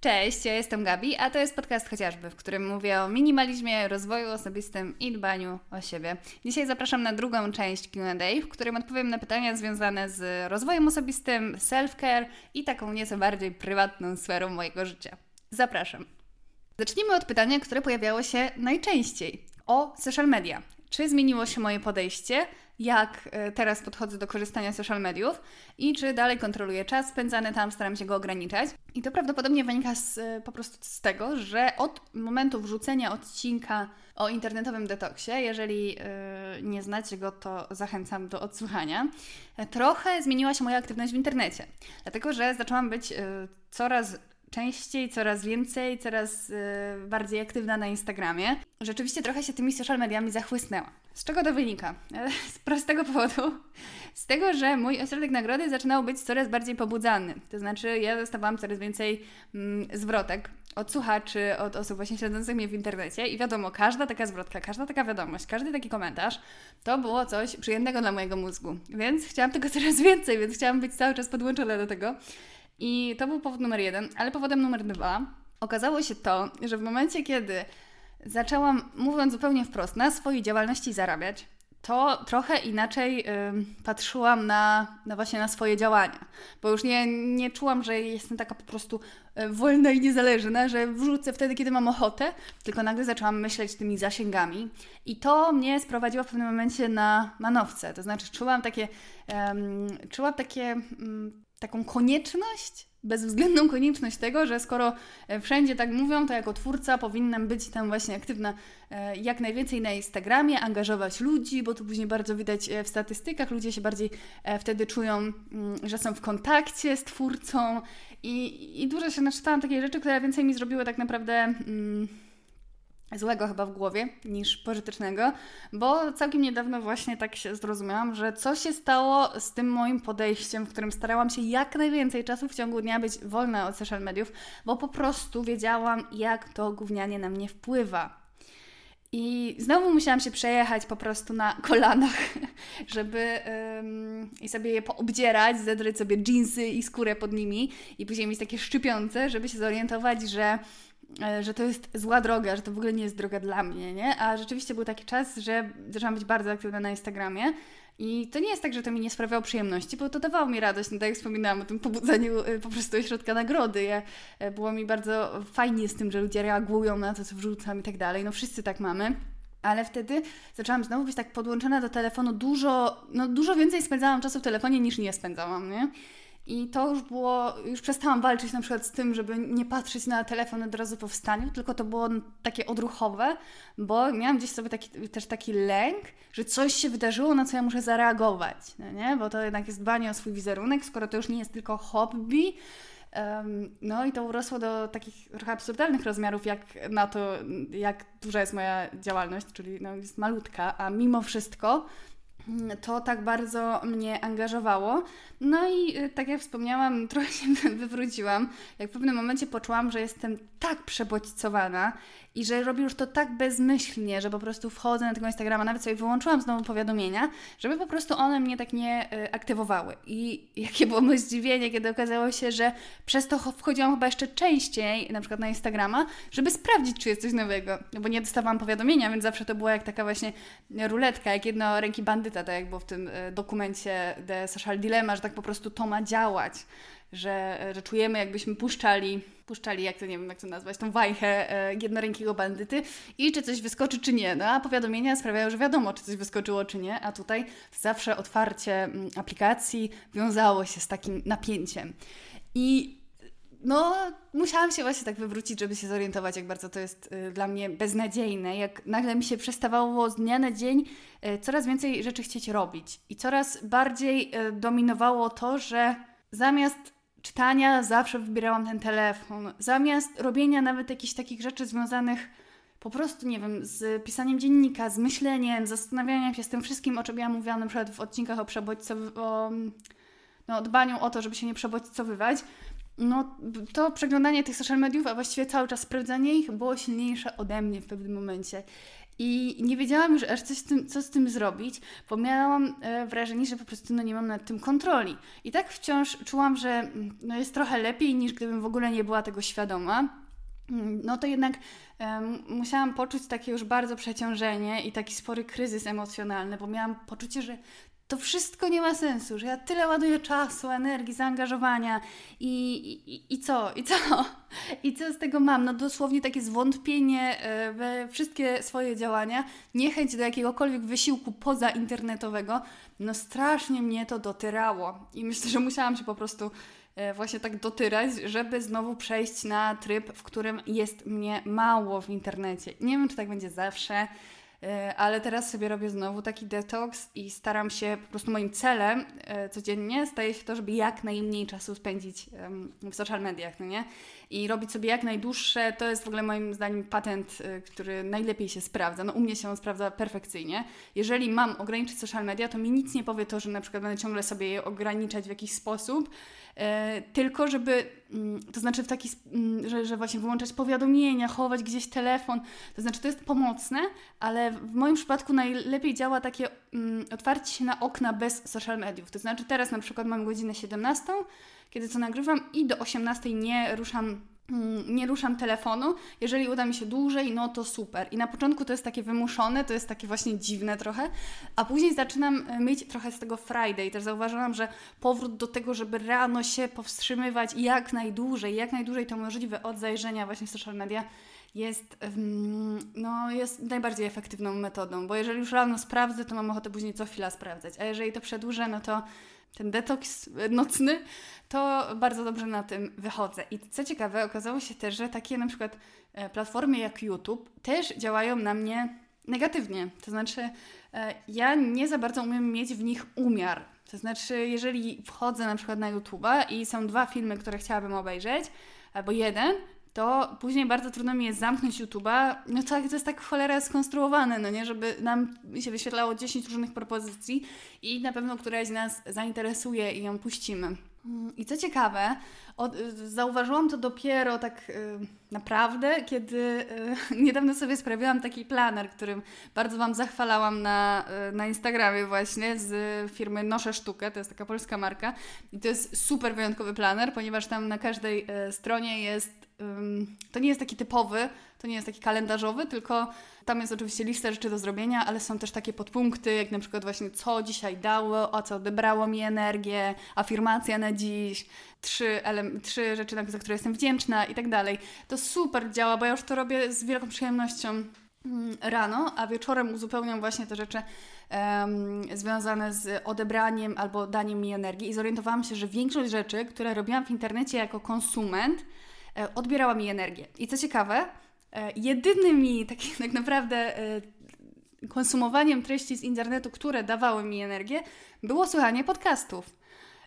Cześć, ja jestem Gabi, a to jest podcast chociażby, w którym mówię o minimalizmie, rozwoju osobistym i dbaniu o siebie. Dzisiaj zapraszam na drugą część QA, w którym odpowiem na pytania związane z rozwojem osobistym, self-care i taką nieco bardziej prywatną sferą mojego życia. Zapraszam. Zacznijmy od pytania, które pojawiało się najczęściej o social media. Czy zmieniło się moje podejście jak e, teraz podchodzę do korzystania z social mediów i czy dalej kontroluję czas spędzany tam, staram się go ograniczać. I to prawdopodobnie wynika z, e, po prostu z tego, że od momentu wrzucenia odcinka o internetowym detoksie, jeżeli yy, nie znacie go, to zachęcam do odsłuchania, trochę zmieniła się moja aktywność w internecie. Dlatego, że zaczęłam być coraz częściej, coraz więcej, coraz yy, bardziej aktywna na Instagramie. Rzeczywiście trochę się tymi social mediami zachłysnęła. Z czego to wynika? Z prostego powodu. Z tego, że mój ośrodek nagrody zaczynał być coraz bardziej pobudzany. To znaczy, ja dostawałam coraz więcej mm, zwrotek od słuchaczy, od osób właśnie śledzących mnie w internecie i wiadomo, każda taka zwrotka, każda taka wiadomość, każdy taki komentarz to było coś przyjemnego dla mojego mózgu. Więc chciałam tego coraz więcej, więc chciałam być cały czas podłączona do tego. I to był powód numer jeden, ale powodem numer dwa okazało się to, że w momencie, kiedy zaczęłam, mówiąc zupełnie wprost, na swojej działalności zarabiać, to trochę inaczej patrzyłam na, na właśnie na swoje działania. Bo już nie, nie czułam, że jestem taka po prostu y, wolna i niezależna, że wrzucę wtedy, kiedy mam ochotę, tylko nagle zaczęłam myśleć tymi zasięgami. I to mnie sprowadziło w pewnym momencie na manowce. To znaczy czułam takie, um, czułam takie, um, taką konieczność bezwzględną konieczność tego, że skoro e, wszędzie tak mówią, to jako twórca powinnam być tam właśnie aktywna e, jak najwięcej na Instagramie, angażować ludzi, bo to później bardzo widać e, w statystykach, ludzie się bardziej wtedy czują, mm, że są w kontakcie z twórcą i, i dużo się naczytałam takiej rzeczy, które więcej mi zrobiły tak naprawdę... Mm, złego chyba w głowie niż pożytecznego, bo całkiem niedawno właśnie tak się zrozumiałam, że co się stało z tym moim podejściem, w którym starałam się jak najwięcej czasu w ciągu dnia być wolna od social mediów, bo po prostu wiedziałam, jak to gównianie na mnie wpływa. I znowu musiałam się przejechać po prostu na kolanach, żeby um, i sobie je poobdzierać, zedrzeć sobie dżinsy i skórę pod nimi i później mieć takie szczypiące, żeby się zorientować, że że to jest zła droga, że to w ogóle nie jest droga dla mnie, nie? A rzeczywiście był taki czas, że zaczęłam być bardzo aktywna na Instagramie i to nie jest tak, że to mi nie sprawiało przyjemności, bo to dawało mi radość. No tak jak wspominałam o tym pobudzeniu e, po prostu ośrodka nagrody. Ja, e, było mi bardzo fajnie z tym, że ludzie reagują na to, co wrzucam i tak dalej. No wszyscy tak mamy. Ale wtedy zaczęłam znowu być tak podłączona do telefonu. Dużo, no dużo więcej spędzałam czasu w telefonie niż nie spędzałam, nie? I to już było, już przestałam walczyć na przykład z tym, żeby nie patrzeć na telefon od razu po wstaniu, tylko to było takie odruchowe, bo miałam gdzieś sobie taki, też taki lęk, że coś się wydarzyło, na co ja muszę zareagować, no nie? Bo to jednak jest dbanie o swój wizerunek, skoro to już nie jest tylko hobby, no i to urosło do takich trochę absurdalnych rozmiarów, jak na to, jak duża jest moja działalność, czyli no, jest malutka, a mimo wszystko to tak bardzo mnie angażowało. No i y, tak jak wspomniałam, trochę się wywróciłam, jak w pewnym momencie poczułam, że jestem tak przebodźcowana i że robię już to tak bezmyślnie, że po prostu wchodzę na tego Instagrama, nawet sobie wyłączyłam znowu powiadomienia, żeby po prostu one mnie tak nie y, aktywowały. I jakie było moje zdziwienie, kiedy okazało się, że przez to wchodziłam chyba jeszcze częściej, na przykład na Instagrama, żeby sprawdzić, czy jest coś nowego. No bo nie dostawałam powiadomienia, więc zawsze to była jak taka właśnie ruletka, jak jedno ręki bandyta, tak jak było w tym y, dokumencie The Social Dilemma, że tak po prostu to ma działać że, że czujemy jakbyśmy puszczali, puszczali, jak to nie wiem, jak to nazwać, tą wajchę e, jednorękiego bandyty i czy coś wyskoczy, czy nie. No a powiadomienia sprawiają, że wiadomo, czy coś wyskoczyło, czy nie, a tutaj zawsze otwarcie mm, aplikacji wiązało się z takim napięciem. I no, musiałam się właśnie tak wywrócić, żeby się zorientować, jak bardzo to jest y, dla mnie beznadziejne, jak nagle mi się przestawało z dnia na dzień y, coraz więcej rzeczy chcieć robić i coraz bardziej y, dominowało to, że zamiast czytania zawsze wybierałam ten telefon. Zamiast robienia nawet jakichś takich rzeczy związanych po prostu, nie wiem, z pisaniem dziennika, z myśleniem, zastanawianiem się z tym wszystkim, o czym ja mówiłam na przykład w odcinkach o przebodźcowaniu, o no, dbaniu o to, żeby się nie przebodźcowywać, no to przeglądanie tych social mediów, a właściwie cały czas sprawdzanie ich było silniejsze ode mnie w pewnym momencie. i nie wiedziałam już aż coś z tym, co z tym zrobić, bo miałam e, wrażenie, że po prostu no, nie mam nad tym kontroli. I tak wciąż czułam, że no, jest trochę lepiej niż gdybym w ogóle nie była tego świadoma. No to jednak um, musiałam poczuć takie już bardzo przeciążenie i taki spory kryzys emocjonalny, bo miałam poczucie, że to wszystko nie ma sensu, że ja tyle ładuję czasu, energii, zaangażowania i, i, i co? I co? I co z tego mam? No dosłownie takie zwątpienie e, we wszystkie swoje działania, niechęć do jakiegokolwiek wysiłku pozainternetowego, no strasznie mnie to dotyrało i myślę, że musiałam się po prostu e, właśnie tak dotyrać, żeby znowu przejść na tryb, w którym jest mnie mało w internecie. Nie wiem, czy tak będzie zawsze, ale teraz sobie robię znowu taki detoks i staram się, po prostu moim celem e, codziennie staje się to, żeby jak najmniej czasu spędzić w social mediach, no nie? I robić sobie jak najdłuższe, to jest w ogóle moim zdaniem patent, e, który najlepiej się sprawdza. No u mnie się on sprawdza perfekcyjnie. Jeżeli mam ograniczyć social media, to mi nic nie powie to, że na przykład będę ciągle sobie je ograniczać w jakiś sposób, E, tylko żeby, mm, to znaczy w taki, mm, że, że właśnie wyłączać powiadomienia, chować gdzieś telefon, to znaczy to jest pomocne, ale w moim przypadku najlepiej działa takie mm, otwarcie się na okna bez social mediów. To znaczy teraz na przykład mam godzinę 17, kiedy co nagrywam i do 18 nie ruszam nie ruszam telefonu. Jeżeli uda mi się dłużej, no to super. I na początku to jest takie wymuszone, to jest takie właśnie dziwne trochę, a później zaczynam e, mieć trochę z tego Friday. Też zauważyłam, że powrót do tego, żeby rano się powstrzymywać jak najdłużej, jak najdłużej to możliwe od zajrzenia właśnie w social media jest, no, jest najbardziej efektywną metodą, bo jeżeli już rano sprawdzę, to mam ochotę później co chwila sprawdzać, a jeżeli to przedłużę, no to ten detoks nocny, to bardzo dobrze na tym wychodzę. I co ciekawe, okazało się też, że takie na przykład e, platformy jak YouTube też działają na mnie negatywnie. To znaczy, e, ja nie za bardzo umiem mieć w nich umiar. To znaczy, jeżeli wchodzę na przykład na YouTube'a i są dwa filmy, które chciałabym obejrzeć, albo jeden, to później bardzo trudno mi jest zamknąć YouTube'a. No tak, to jest tak cholera skonstruowane, no nie, żeby nam się wyświetlało 10 różnych propozycji i na pewno któraś z nas zainteresuje i ją puścimy. I co ciekawe, od, zauważyłam to dopiero tak y, naprawdę, kiedy y, niedawno sobie sprawiłam taki planer, którym bardzo Wam zachwalałam na, y, na Instagramie właśnie z firmy Noszę Sztukę, to jest taka polska marka. I to jest super wyjątkowy planer, ponieważ tam na każdej y, stronie jest to nie jest taki typowy, to nie jest taki kalendarzowy, tylko tam jest oczywiście lista rzeczy do zrobienia, ale są też takie podpunkty, jak na przykład właśnie co dzisiaj dało, o co odebrało mi energię, afirmacja na dziś, trzy, trzy rzeczy, za które jestem wdzięczna i tak dalej. To super działa, bo ja już to robię z wielką przyjemnością mm, rano, a wieczorem uzupełniam właśnie te rzeczy um, związane z odebraniem albo daniem mi energii i zorientowałam się, że większość rzeczy, które robiłam w internecie jako konsument, E, odbierała mi energię. I co ciekawe, e, jedynymi takim tak naprawdę e, konsumowaniem treści z internetu, które dawały mi energię, było słuchanie podcastów.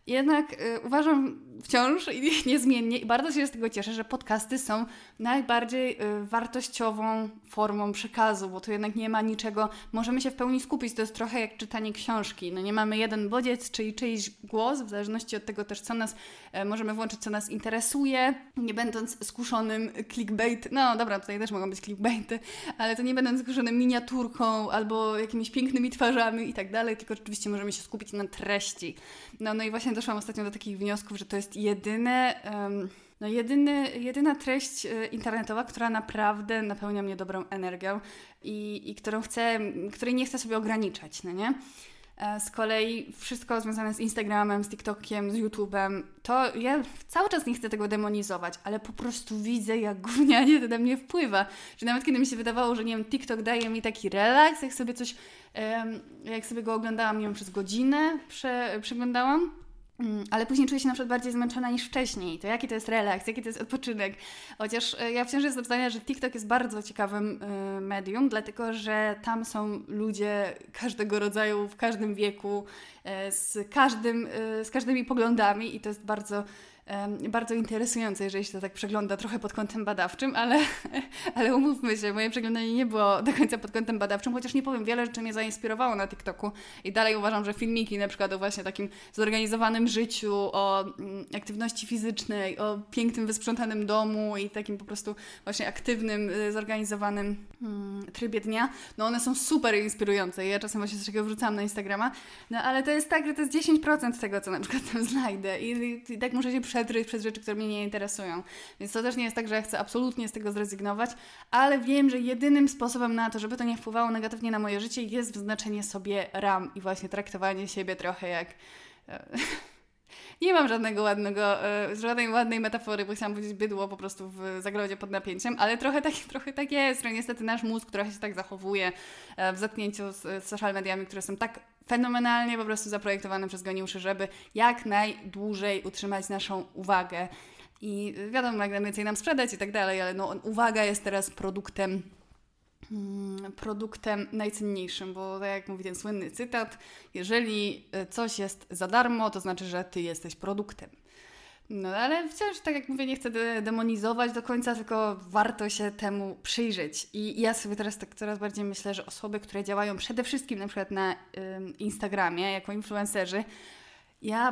Jednak y, uważam wciąż i niezmiennie i bardzo się z tego cieszę, że podcasty są najbardziej y, wartościową formą przekazu, bo tu jednak nie ma niczego, możemy się w pełni skupić, to jest trochę jak czytanie książki. No nie mamy jeden bodziec, czyli czyjś głos, w zależności od tego też, co nas, y, możemy włączyć, co nas interesuje, nie będąc skuszonym clickbait, no dobra, tutaj też mogą być clickbaity, ale to nie będąc skuszonym miniaturką albo jakimiś pięknymi twarzami i tak dalej, tylko rzeczywiście możemy się skupić na treści. No, no i właśnie doszłam ostatnio do takich wniosków, że to jest jedyne, um, no jedyny, jedyna treść e, internetowa, która naprawdę napełnia mnie dobrą energią i, i którą chcę, której nie chcę sobie ograniczać, no nie? E, z kolei wszystko związane z Instagramem, z TikTokiem, z YouTube'em, to ja cały czas nie chcę tego demonizować, ale po prostu widzę, jak gównianie to na mnie wpływa. Że nawet kiedy mi się wydawało, że nie wiem, TikTok daje mi taki relaks, jak sobie coś, jak sobie go oglądałam, nie wiem, przez godzinę prze, przeglądałam, ale później czuję się na przykład bardziej zmęczona niż wcześniej. To jaki to jest relaks, jaki to jest odpoczynek. Chociaż e, ja wciąż jestem zdania, że TikTok jest bardzo ciekawym e, medium, dlatego że tam są ludzie każdego rodzaju, w każdym wieku, e, z, każdym, z każdymi poglądami i to jest bardzo bardzo interesujące, jeżeli się to tak przegląda trochę pod kątem badawczym, ale, ale umówmy się, moje przeglądanie nie było do końca pod kątem badawczym, chociaż nie powiem, wiele rzeczy mnie zainspirowało na TikToku i dalej uważam, że filmiki na przykład o właśnie takim zorganizowanym życiu, o mm, aktywności fizycznej, o pięknym, wysprzątanym domu i takim po prostu właśnie aktywnym, y, zorganizowanym hmm, trybie dnia, no one są super inspirujące. Ja czasem właśnie coś takiego wrzucam na Instagrama, no ale to jest tak, że to jest 10% tego, co na przykład tam znajdę i, i, tak muszę się przetryć przez rzeczy, które mnie nie interesują. Więc to też nie jest tak, że ja chcę absolutnie z tego zrezygnować, ale wiem, że jedynym sposobem na to, żeby to nie wpływało negatywnie na moje życie, jest wyznaczenie sobie ram i właśnie traktowanie siebie trochę jak. Nie mam żadnego ładnego, e, żadnej ładnej metafory, bo chciałam powiedzieć bydło po prostu w zagrodzie pod napięciem, ale trochę tak, trochę tak jest, niestety nasz mózg trochę się tak zachowuje e, w zetknięciu z social mediami, które są tak fenomenalnie po prostu zaprojektowane przez geniuszy, żeby jak najdłużej utrzymać naszą uwagę. I wiadomo, jak najwięcej nam sprzedać i tak dalej, ale no, uwaga jest teraz produktem produktem najcenniejszym, bo tak jak mówi ten słynny cytat, jeżeli e, coś jest za darmo, to znaczy, że ty jesteś produktem. No ale wciąż, tak jak mówię, nie chcę de demonizować do końca, tylko warto się temu przyjrzeć. I ja sobie teraz tak coraz bardziej myślę, że osoby, które działają przede wszystkim na przykład na ym, Instagramie jako influencerzy, ja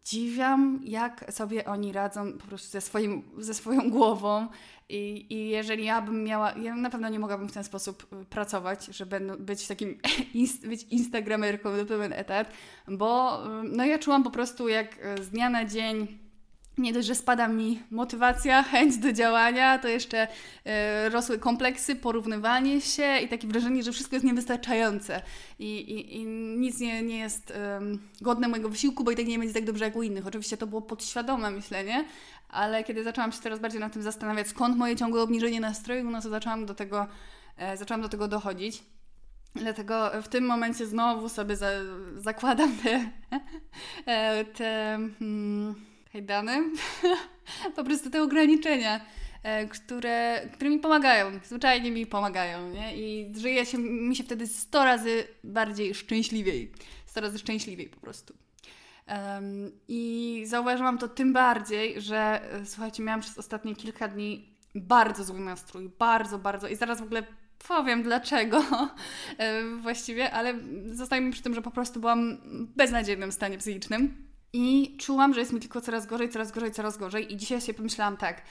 podziwiam, jak sobie oni radzą po prostu ze, swoim, ze swoją głową. I, I jeżeli ja bym miała, ja na pewno nie mogłabym w ten sposób y, pracować, żeby być takim, być instagramerką do pełen etat, bo no ja czułam po prostu jak y, z dnia na dzień nie dość, że spada mi motywacja, chęć do działania, to jeszcze y, rosły kompleksy, porównywanie się i takie wrażenie, że wszystko jest niewystarczające i, i, i nic nie, nie jest y, godne mojego wysiłku, bo i tak nie będzie tak dobrze jak u innych. Oczywiście to było podświadome myślenie, ale kiedy zaczęłam się coraz bardziej nad tym zastanawiać, skąd moje ciągłe obniżenie nastroju, no to zaczęłam do tego, y, zaczęłam do tego dochodzić. Dlatego w tym momencie znowu sobie za, zakładam te, te hmm, hajdany, po prostu te ograniczenia, e, które, które mi pomagają, zwyczajnie mi pomagają, nie? I żyje się, mi się wtedy 100 razy bardziej szczęśliwiej, 100 razy szczęśliwiej po prostu. Um, I zauważyłam to tym bardziej, że e, słuchajcie, miałam przez ostatnie kilka dni bardzo zły nastrój, bardzo, bardzo i zaraz w ogóle powiem dlaczego e, właściwie, ale zostajmy przy tym, że po prostu byłam w beznadziejnym stanie psychicznym. I czułam, że jest mi tylko coraz gorzej, coraz gorzej, coraz gorzej. I dzisiaj sobie pomyślałam tak,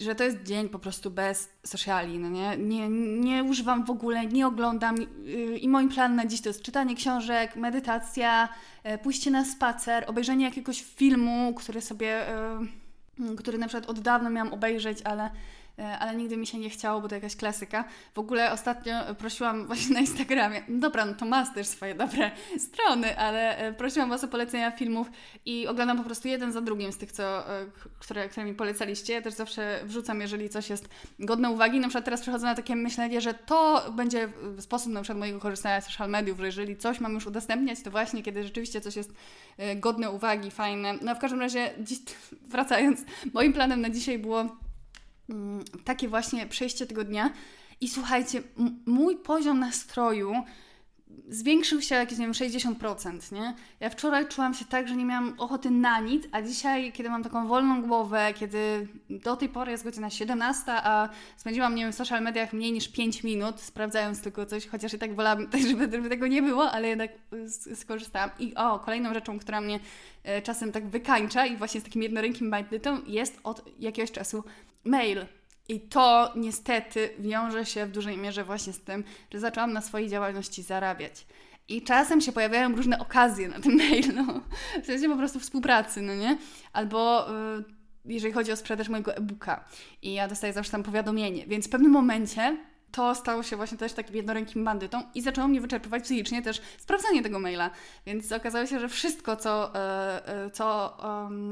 że to jest dzień po prostu bez sociali, no nie? nie? Nie używam w ogóle, nie oglądam yy, i moim planem na dziś to jest czytanie książek, medytacja, yy, pójście na spacer, obejrzenie jakiegoś filmu, który sobie, yy, który na przykład od dawna miałam obejrzeć, ale ale nigdy mi się nie chciało, bo to jakaś klasyka. W ogóle ostatnio prosiłam właśnie na Instagramie, dobra, no to masz też swoje dobre strony, ale e, prosiłam Was o polecenia filmów i oglądam po prostu jeden za drugim z tych, co, e, które, które mi polecaliście. Ja też zawsze wrzucam, jeżeli coś jest godne uwagi. Na przykład teraz przechodzę na takie myślenie, że to będzie sposób na przykład mojego korzystania z social mediów, że jeżeli coś mam już udostępniać, to właśnie kiedy rzeczywiście coś jest godne uwagi, fajne. No w każdym razie, dziś, wracając, moim planem na dzisiaj było takie właśnie przejście tego dnia. I słuchajcie, mój poziom nastroju zwiększył się jakieś, nie wiem, 60%, nie? Ja wczoraj czułam się tak, że nie miałam ochoty na nic, a dzisiaj, kiedy mam taką wolną głowę, kiedy do tej pory jest godzina 17, a spędziłam, nie wiem, w social mediach mniej niż 5 minut, sprawdzając tylko coś, chociaż i tak wolałabym, żeby, tego nie było, ale jednak skorzystałam. I o, kolejną rzeczą, która mnie e, czasem tak wykańcza i właśnie z takim jednorękim bandytą jest od jakiegoś czasu mail. I to niestety wiąże się w dużej mierze właśnie z tym, że zaczęłam na swojej działalności zarabiać. I czasem się pojawiają różne okazje na tym mailu, w sensie po prostu współpracy, no nie? Albo y, jeżeli chodzi o sprzedaż mojego e-booka i ja dostaję zawsze tam powiadomienie, więc w pewnym momencie to stało się właśnie też takim jednorękim bandytą i zaczęło mnie wyczerpywać psychicznie też sprawdzanie tego maila. Więc okazało się, że wszystko, co, e, e, co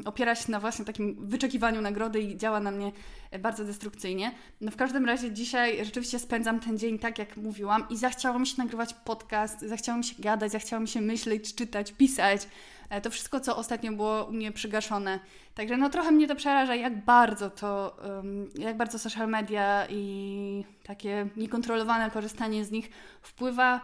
opiera się na właśnie takim wyczekiwaniu nagrody i działa na mnie bardzo destrukcyjnie. No w każdym razie dzisiaj rzeczywiście spędzam ten dzień tak, jak mówiłam i zachciało mi się nagrywać podcast, zachciało mi się gadać, zachciało mi się myśleć, czytać, pisać. E, to wszystko, co ostatnio było u mnie przygaszone. Także no trochę mnie to przeraża, jak bardzo to, jak bardzo social media i takie niekontrolowane korzystanie z nich wpływa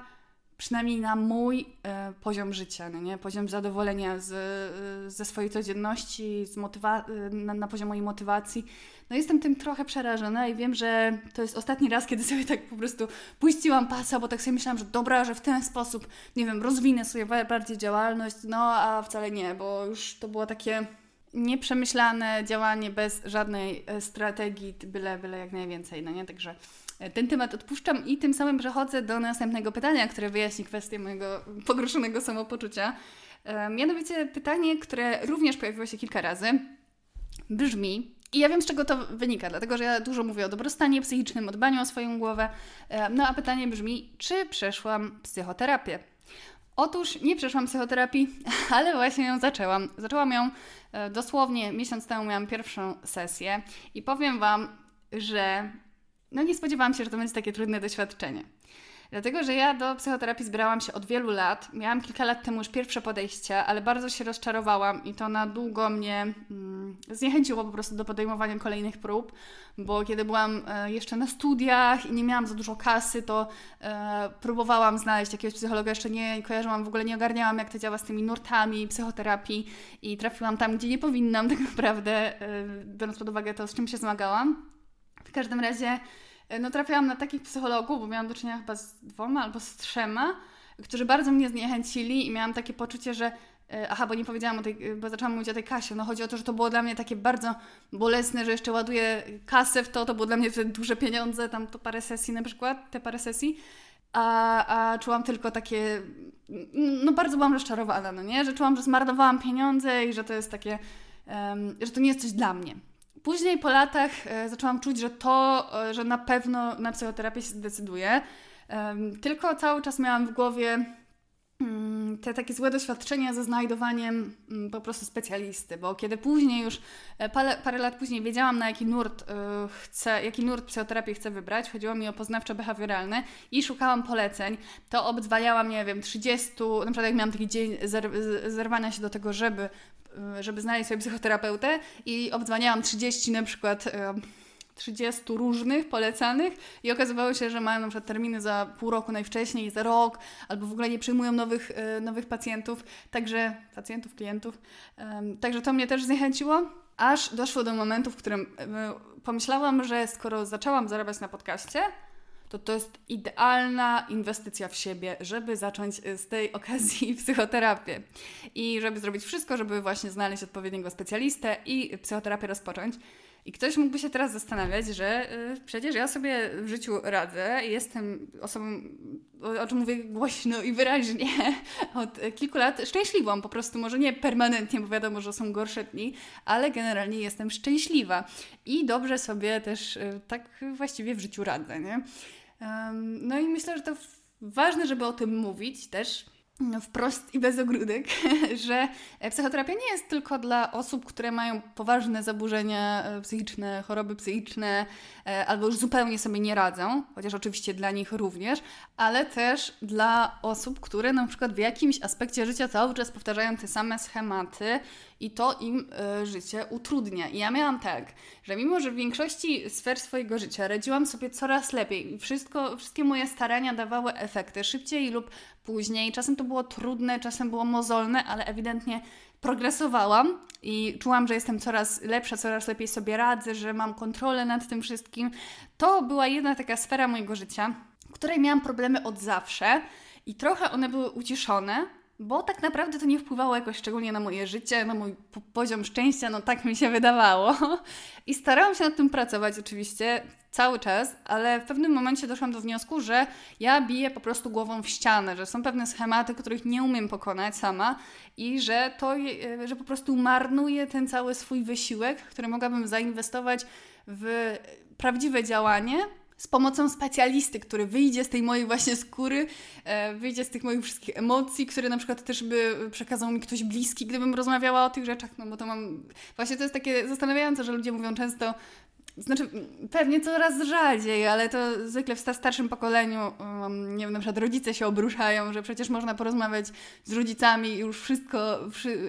przynajmniej na mój e, poziom życia, no nie? poziom zadowolenia z, e, ze swojej codzienności, z motywa- e, na, na poziom mojej motywacji. No jestem tym trochę przerażona i wiem, że to jest ostatni raz, kiedy sobie tak po prostu puściłam pasa, bo tak sobie myślałam, że dobra, że w ten sposób, nie wiem, rozwinę sobie bardziej działalność, no a wcale nie, bo już to było takie nieprzemyślane działanie bez żadnej strategii, byle, byle jak najwięcej, no nie? Także ten temat odpuszczam i tym samym przechodzę do następnego pytania, które wyjaśni kwestię mojego pogroszonego samopoczucia. E, mianowicie pytanie, które również pojawiło się kilka razy, brzmi, i ja wiem, z czego to wynika, dlatego że ja dużo mówię o dobrostanie psychicznym, o dbaniu o swoją głowę. No a pytanie brzmi, czy przeszłam psychoterapię? Otóż nie przeszłam psychoterapii, ale właśnie ją zaczęłam. Zaczęłam ją e, dosłownie miesiąc temu, miałam pierwszą sesję i powiem Wam, że no nie spodziewałam się, że to będzie takie trudne doświadczenie. Dlatego, że ja do psychoterapii zbierałam się od wielu lat. Miałam kilka lat temu już pierwsze podejście, ale bardzo się rozczarowałam i to na długo mnie mm, zniechęciło po prostu do podejmowania kolejnych prób, bo kiedy byłam e, jeszcze na studiach i nie miałam za dużo kasy, to e, próbowałam znaleźć jakiegoś psychologa, jeszcze nie kojarzyłam, w ogóle nie ogarniałam, jak to działa z tymi nurtami psychoterapii i trafiłam tam, gdzie nie powinnam tak naprawdę, e, biorąc pod uwagę to, z czym się zmagałam. Każdym razie E, no trafiałam na takich psychologów, bo miałam do czynienia chyba z dwoma albo z trzema, którzy bardzo mnie zniechęcili i miałam takie poczucie, że e, Aha, bo nie powiedziałam o tej, bo zaczęłam mówić o tej kasie. No chodzi o to, że to było dla mnie takie bardzo bolesne, że jeszcze ładuję kasę w to, to było dla mnie duże pieniądze, tam to parę sesji na przykład, te parę sesji. A, a czułam tylko takie, no bardzo byłam rozczarowana, no nie? Że czułam, że zmarnowałam pieniądze i że to jest takie, um, że to nie jest coś dla mnie. Później po latach e, zaczęłam czuć, że to, e, że na pewno na psychoterapię się zdecyduję. Tylko cały czas miałam w głowie mm, te takie złe doświadczenia ze znajdowaniem mm, po prostu specjalisty, bo kiedy później już, e, parę, parę lat później wiedziałam na jaki nurt chcę, jaki nurt psychoterapii chcę wybrać, chodziło mi o poznawczo-behawioralny i szukałam poleceń, to obdzwaniałam, nie wiem, 30, na przykład jak miałam taki dzień zerwania się do tego, żeby żeby znaleźć sobie psychoterapeutę i obdzwaniałam 30 na przykład 30 y, różnych polecanych i okazywało się, że mają na przykład terminy za pół roku najwcześniej, za rok, albo w ogóle nie przyjmują nowych, y, nowych pacjentów, także pacjentów, klientów. Także to mnie też zniechęciło, aż doszło do momentu, w którym pomyślałam, że skoro zaczęłam zarabiać na podcaście, to to jest idealna inwestycja w siebie, żeby zacząć y, z tej okazji psychoterapię i żeby zrobić wszystko, żeby właśnie znaleźć odpowiedniego specjalistę i psychoterapię rozpocząć. I ktoś mógłby się teraz zastanawiać, że y, przecież ja sobie w życiu radzę, jestem osobą, o, o czym mówię głośno i wyraźnie od kilku lat, szczęśliwą, po prostu może nie permanentnie, bo wiadomo, że są gorsze dni, ale generalnie jestem szczęśliwa i dobrze sobie też y, tak właściwie w życiu radzę, nie? Um, no i myślę, że to ważne, żeby o tym mówić też wprost i bez ogródek, że psychoterapia nie jest tylko dla osób, które mają poważne zaburzenia e, psychiczne, choroby psychiczne, e, albo już zupełnie sobie nie radzą, chociaż oczywiście dla nich również, ale też dla osób, które na przykład w jakimś aspekcie życia cały czas powtarzają te same schematy i to im y, życie utrudnia. I ja miałam tak, że mimo, że w większości sfer swojego życia radziłam sobie coraz lepiej wszystko, wszystkie moje starania dawały efekty szybciej lub później. Czasem to było trudne, czasem było mozolne, ale ewidentnie progresowałam i czułam, że jestem coraz lepsza, coraz lepiej sobie radzę, że mam kontrolę nad tym wszystkim. To była jedna taka sfera mojego życia, w której miałam problemy od zawsze i trochę one były uciszone, bo tak naprawdę to nie wpływało jakoś szczególnie na moje życie, na mój poziom szczęścia, no tak mi się wydawało. I starałam się nad tym pracować oczywiście cały czas, ale w pewnym momencie doszłam do wniosku, że ja biję po prostu głową w ścianę, że są pewne schematy, których nie umiem pokonać sama i że to, że po prostu marnuję ten cały swój wysiłek, który mogłabym zainwestować w prawdziwe działanie, z pomocą specjalisty, który wyjdzie z tej mojej właśnie skóry, e, wyjdzie z tych moich wszystkich emocji, które na przykład też by przekazał mi ktoś bliski, gdybym rozmawiała o tych rzeczach, no bo to mam... Właśnie to jest takie zastanawiające, że ludzie mówią często, znaczy, pewnie coraz rzadziej, ale to zwykle w starszym pokoleniu, um, nie wiem, na przykład rodzice się obruszają, że przecież można porozmawiać z rodzicami i już wszystko,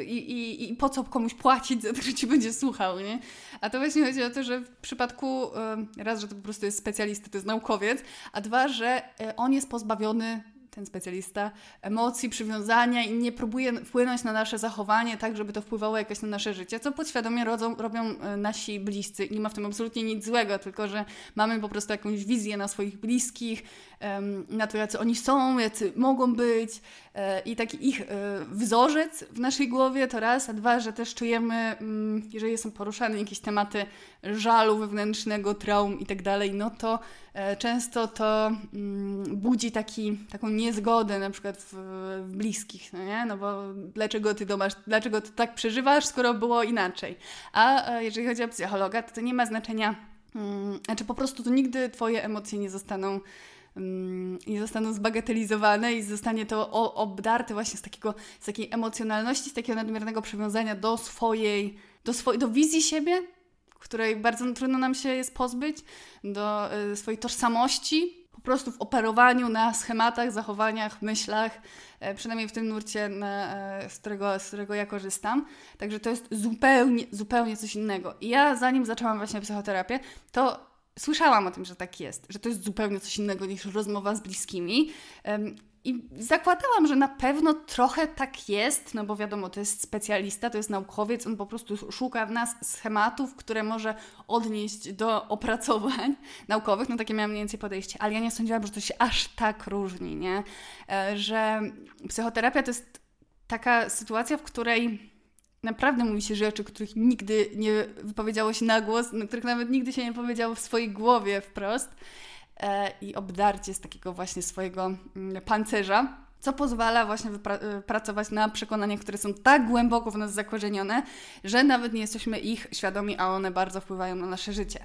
i, i, i po co komuś płacić za to, że ci będzie słuchał, nie? A to właśnie chodzi o to, że w przypadku, um, raz, że to po prostu jest specjalista, to jest naukowiec, a dwa, że e, on jest pozbawiony ten specjalista, emocji, przywiązania i nie próbuje wpłynąć na nasze zachowanie tak, żeby to wpływało jakoś na nasze życie, co podświadomie rodzą, robią e, nasi bliscy. I nie ma w tym absolutnie nic złego, tylko że mamy po prostu jakąś wizję na swoich bliskich, na to, jacy oni są, jacy mogą być e, i taki ich e, wzorzec w naszej głowie to raz, a dwa, że też czujemy, mm, jeżeli są poruszane jakieś tematy żalu wewnętrznego, traum i tak dalej, no to często to mm, budzi taki, taką niezgodę na przykład w, w, bliskich, no nie? No bo dlaczego ty to masz, dlaczego ty tak przeżywasz, skoro było inaczej? A jeżeli chodzi o psychologa, to to nie ma znaczenia, um, znaczy po prostu to nigdy twoje emocje nie zostaną um, nie zostaną zbagatelizowane i zostanie to obdarte właśnie z, takiego, z takiej emocjonalności, z takiego nadmiernego przywiązania do swojej, do, swojej, do wizji siebie, której bardzo trudno nam się jest pozbyć, do y, swojej tożsamości, prostu w operowaniu na schematach, zachowaniach, myślach, e, przynajmniej w tym nurcie, na, e, z, którego, z którego ja korzystam. Także to jest zupełnie, zupełnie coś innego. I ja zanim zaczęłam właśnie psychoterapię, to słyszałam o tym, że tak jest, że to jest zupełnie coś innego niż rozmowa z bliskimi. I zakładałam, że na pewno trochę tak jest, no bo wiadomo, to jest specjalista, to jest naukowiec, on po prostu szuka w nas schematów, które może odnieść do opracowań naukowych. No takie miałam mniej więcej podejście, ale ja nie sądziłam, że to się aż tak różni, nie? E, że psychoterapia to jest taka sytuacja, w której naprawdę mówi się rzeczy, których nigdy nie wypowiedziało się na głos, których nawet nigdy się nie powiedziało w swojej głowie wprost. E, i obdarcie z takiego właśnie swojego mm, pancerza, co pozwala właśnie e, pracować na przekonaniach, które są tak głęboko w nas zakorzenione, że nawet nie jesteśmy ich świadomi, a one bardzo wpływają na nasze życie.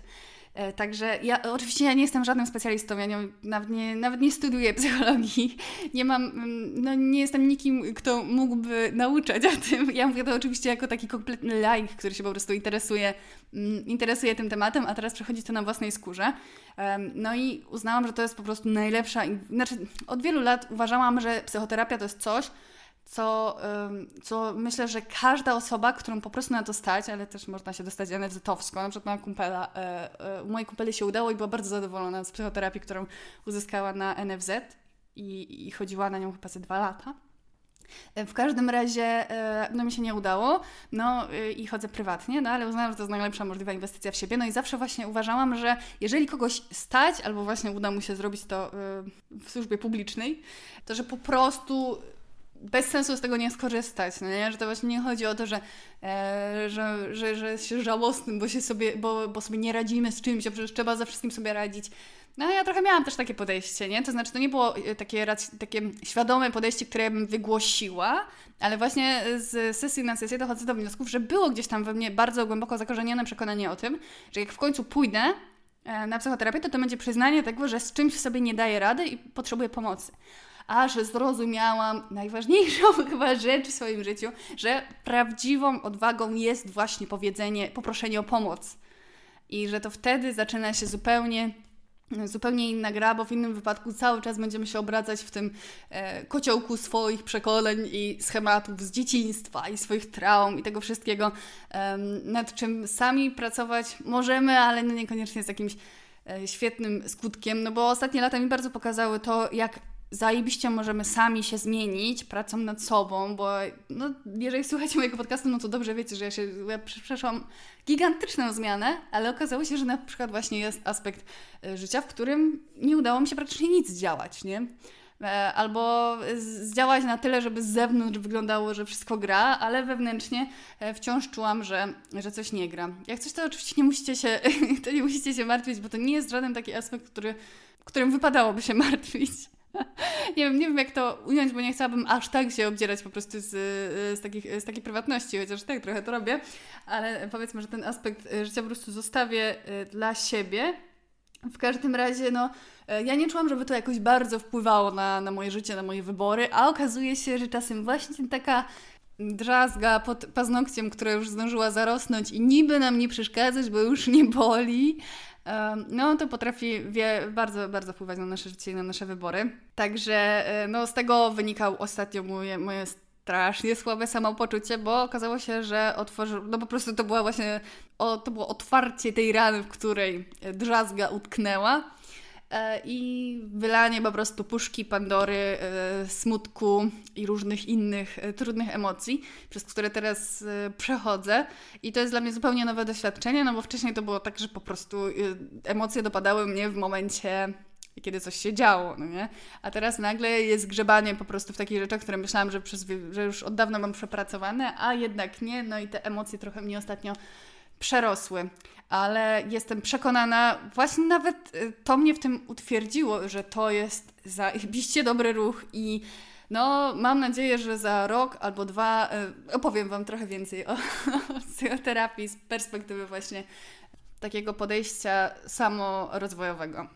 E, także ja oczywiście ja nie jestem żadnym specjalistą, ja nie, nawet, nie, nawet nie studiuję psychologii, nie mam, mm, no nie jestem nikim, kto mógłby nauczać o tym. Ja mówię to oczywiście jako taki kompletny laik, który się po prostu interesuje, mm, interesuje tym tematem, a teraz przechodzi to na własnej skórze. No i uznałam, że to jest po prostu najlepsza, znaczy od wielu lat uważałam, że psychoterapia to jest coś, co, co myślę, że każda osoba, którą po prostu na to stać, ale też można się dostać NFZ-owsko, na przykład moja kumpela, e, e, mojej kumpeli się udało i była bardzo zadowolona z psychoterapii, którą uzyskała na NFZ i, i chodziła na nią chyba ze dwa lata. E, w każdym razie, no mi się nie udało, no i chodzę prywatnie, no ale uznałam, że to jest najlepsza możliwa inwestycja w siebie, no i zawsze właśnie uważałam, że jeżeli kogoś stać, albo właśnie uda mu się zrobić to w służbie publicznej, to że po prostu bez sensu z tego nie skorzystać, no nie? Że to właśnie nie chodzi o to, że, e, że, że, że się żałosnym, bo, się sobie, bo, bo sobie nie radzimy z czymś, a przecież trzeba ze wszystkim sobie radzić. No ja trochę miałam też takie podejście, nie? To znaczy to nie było e, takie, takie świadome podejście, które bym wygłosiła, ale właśnie z sesji na sesję dochodzę do wniosków, że było gdzieś tam we mnie bardzo głęboko zakorzenione przekonanie o tym, że jak w końcu pójdę e, na psychoterapię, to to będzie przyznanie tego, że z czymś sobie nie daję rady i potrzebuję pomocy aż zrozumiałam najważniejszą chyba rzecz w swoim życiu, że prawdziwą odwagą jest właśnie powiedzenie, poproszenie o pomoc. I że to wtedy zaczyna się zupełnie zupełnie inna gra, bo w innym wypadku cały czas będziemy się obracać w tym e, kociołku swoich przekoleń i schematów z dzieciństwa i swoich traum i tego wszystkiego, e, nad czym sami pracować możemy, ale no niekoniecznie z jakimś e, świetnym skutkiem, no bo ostatnie lata mi bardzo pokazały to, jak zajebiście możemy sami się zmienić pracą nad sobą, bo no, jeżeli słuchacie mojego podcastu, no to dobrze wiecie, że ja się ja przeszłam gigantyczną zmianę, ale okazało się, że na przykład właśnie jest aspekt e, życia, w którym nie udało mi się praktycznie nic działać, nie? E, albo zdziałać na tyle, żeby z zewnątrz wyglądało, że wszystko gra, ale wewnętrznie e, wciąż czułam, że, że coś nie gra. Jak coś, to oczywiście nie musicie się, to nie musicie się martwić, bo to nie jest żaden taki aspekt, który, którym wypadałoby się martwić. nie, wiem, nie wiem, jak to ująć, bo nie chciałabym aż tak się obdzierać po prostu z, z, takich, z takiej prywatności, chociaż tak trochę to robię, ale powiedzmy, że ten aspekt e, życia po prostu zostawię e, dla siebie. W każdym razie, no, e, ja nie czułam, żeby to jakoś bardzo wpływało na, na moje życie, na moje wybory, a okazuje się, że czasem właśnie taka drzazga pod paznokciem, która już zdążyła zarosnąć i niby nam nie przeszkadzać, bo już nie boli, no to potrafi wie, bardzo, bardzo wpływać na nasze życie i na nasze wybory. Także e, no, z tego wynikał ostatnio moje, moje strasznie słabe samopoczucie, bo okazało się, że otworzył, no po prostu to była właśnie, o, to było otwarcie tej rany, w której drzazga utknęła. E, i wylanie po prostu puszki Pandory, e, smutku i różnych innych e, trudnych emocji, przez które teraz przechodzę. I to jest dla mnie zupełnie nowe doświadczenie, no bo wcześniej to było tak, że po prostu emocje dopadały mnie w momencie kiedy coś się działo, no nie? A teraz nagle jest grzebanie po prostu w takich rzeczach, które myślałam, że, przez, że już od dawna mam przepracowane, a jednak nie, no i te emocje trochę mnie ostatnio przerosły. Ale jestem przekonana, właśnie nawet y, to mnie w tym utwierdziło, że to jest zajebiście dobry ruch i no, mam nadzieję, że za rok albo dwa y, opowiem Wam trochę więcej o, o psychoterapii z perspektywy właśnie takiego podejścia samorozwojowego.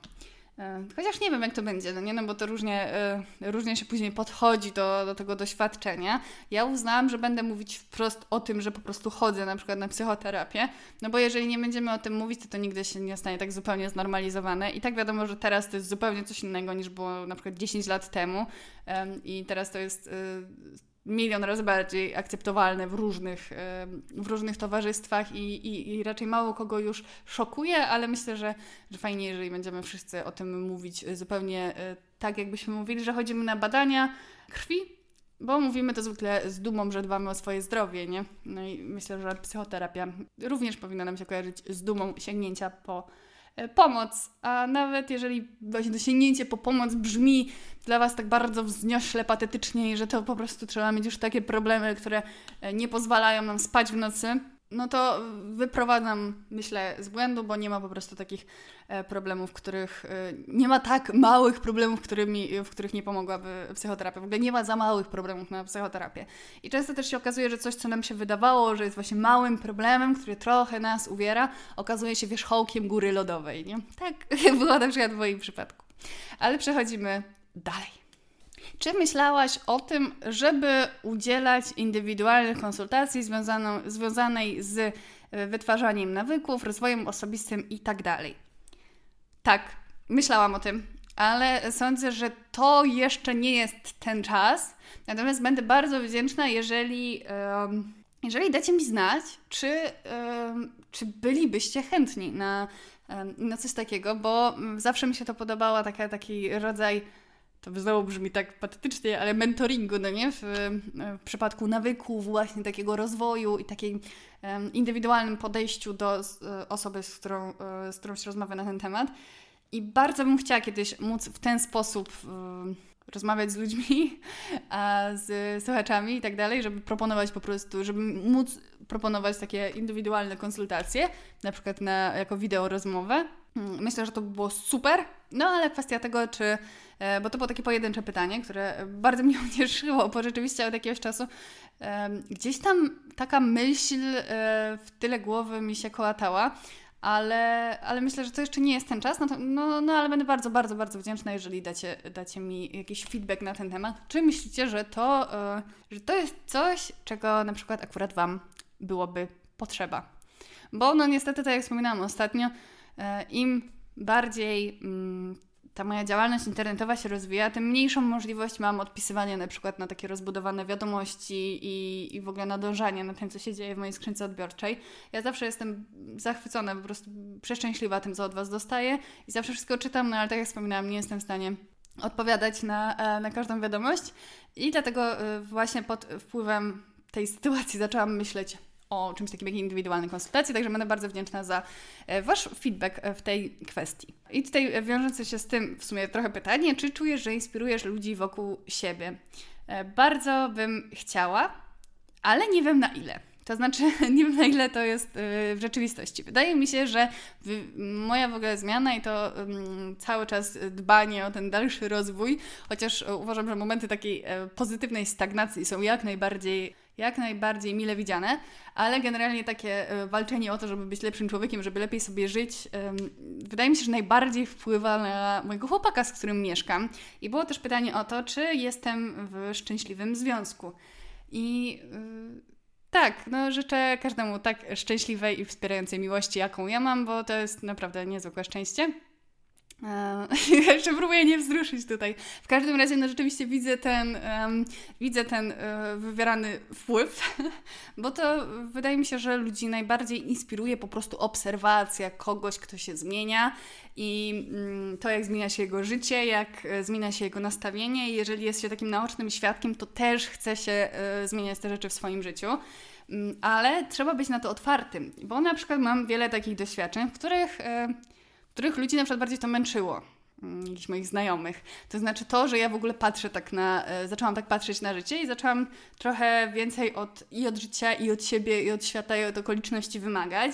E, chociaż nie wiem, jak to będzie, no nie, no bo to różnie, e, różnie się później podchodzi do, do tego doświadczenia. Ja uznałam, że będę mówić wprost o tym, że po prostu chodzę na przykład na psychoterapię, no bo jeżeli nie będziemy o tym mówić, to to nigdy się nie stanie tak zupełnie znormalizowane. I tak wiadomo, że teraz to jest zupełnie coś innego niż było na przykład 10 lat temu i teraz to jest y, milion razy bardziej akceptowalne w różnych, w różnych towarzystwach i, i, i, raczej mało kogo już szokuje, ale myślę, że, że fajnie, jeżeli będziemy wszyscy o tym mówić zupełnie e, tak, jakbyśmy mówili, że chodzimy na badania krwi, bo mówimy to zwykle z dumą, że dbamy o swoje zdrowie, nie? No i myślę, że psychoterapia również powinna nam się kojarzyć z dumą sięgnięcia po pomoc, a nawet jeżeli właśnie to sięgnięcie po pomoc brzmi dla Was tak bardzo wzniośle, patetycznie i że to po prostu trzeba mieć już takie problemy, które e, nie pozwalają nam spać w nocy, no to wyprowadzam, myślę, z błędu, bo nie ma po prostu takich e, problemów, których e, nie ma tak małych problemów, którymi, w których nie pomogłaby psychoterapia. W ogóle nie ma za małych problemów na psychoterapię. I często też się okazuje, że coś, co nam się wydawało, że jest właśnie małym problemem, który trochę nas uwiera, okazuje się wierzchołkiem góry lodowej. Nie? Tak było na przykład w moim przypadku. Ale przechodzimy dalej. Czy myślałaś o tym, żeby udzielać indywidualnych konsultacji związaną, związanej z e, wytwarzaniem nawyków, rozwojem osobistym i tak? Tak, myślałam o tym, ale sądzę, że to jeszcze nie jest ten czas. Natomiast będę bardzo wdzięczna, jeżeli, jeżeli dacie mi znać, czy, czy bylibyście chętni na, na coś takiego, bo zawsze mi się to podobała, taka, taki rodzaj to znowu brzmi tak patetycznie, ale mentoringu, no nie? W, w przypadku nawyków, właśnie takiego rozwoju i takiej um, indywidualnym podejściu do e, osoby, z którą, e, z którą się rozmawia na ten temat. I bardzo bym chciała kiedyś móc w ten sposób rozmawiać z ludźmi, a z słuchaczami i tak dalej, żeby proponować po prostu, żeby móc proponować takie indywidualne konsultacje, na przykład na, jako wideo rozmowę. Hmm, myślę, że to by było super, no ale kwestia tego, czy E, bo to było takie pojedyncze pytanie, które bardzo mnie ucieszyło, bo rzeczywiście od jakiegoś czasu gdzieś tam taka myśl e, w tyle głowy mi się kołatała, ale, ale myślę, że to jeszcze nie jest ten czas. No, to, no, no ale będę bardzo, bardzo, bardzo wdzięczna, jeżeli dacie, dacie mi jakiś feedback na ten temat. Czy myślicie, że to, e, że to jest coś, czego na przykład akurat Wam byłoby potrzeba? Bo no niestety, tak jak wspominałam ostatnio, im bardziej mm, ta moja działalność internetowa się rozwija, tym mniejszą możliwość mam odpisywania na przykład na takie rozbudowane wiadomości i, i w ogóle nadążania na tym, co się dzieje w mojej skrzynce odbiorczej. Ja zawsze jestem zachwycona, po prostu przeszczęśliwa tym, co od Was dostaję i zawsze wszystko czytam, no ale tak jak wspominałam, nie jestem w stanie odpowiadać na, e, na każdą wiadomość i dlatego e, właśnie pod wpływem tej sytuacji zaczęłam myśleć o czymś takim jak indywidualne konsultacje, także będę bardzo wdzięczna za e, Wasz feedback e, w tej kwestii. I tutaj wiążące się z tym w sumie trochę pytanie, czy czujesz, że inspirujesz ludzi wokół siebie? E, bardzo bym chciała, ale nie wiem na ile. To znaczy, nie wiem na ile to jest w rzeczywistości. Wydaje mi się, że moja w ogóle zmiana i to cały czas dbanie o ten dalszy rozwój, chociaż uważam, że momenty takiej pozytywnej stagnacji są jak najbardziej jak najbardziej mile widziane, ale generalnie takie e, walczenie o to, żeby być lepszym człowiekiem, żeby lepiej sobie żyć, wydaje mi się, że najbardziej wpływa na mojego chłopaka, z którym mieszkam. I było też pytanie o to, czy jestem w szczęśliwym związku. I y, tak, no życzę każdemu tak szczęśliwej i wspierającej miłości, jaką ja mam, bo to jest naprawdę niezwykłe szczęście. Ja jeszcze próbuję nie wzruszyć tutaj. W każdym razie, no rzeczywiście widzę ten, um, widzę ten um, wywierany wpływ, bo to wydaje mi się, że ludzi najbardziej inspiruje po prostu obserwacja kogoś, kto się zmienia i um, to, jak zmienia się jego życie, jak e, zmienia się jego nastawienie. Jeżeli jest się takim naocznym świadkiem, to też chce się e, zmieniać te rzeczy w swoim życiu. Mm, ale trzeba być na to otwartym, bo na przykład mam wiele takich doświadczeń, w których e, których ludzi na przykład bardziej to męczyło mm, jakichś moich znajomych. To znaczy to, że ja w ogóle patrzę tak na, e, zaczęłam tak patrzeć na życie i zaczęłam trochę więcej od, i od życia, i od siebie, i od świata, i od okoliczności wymagać,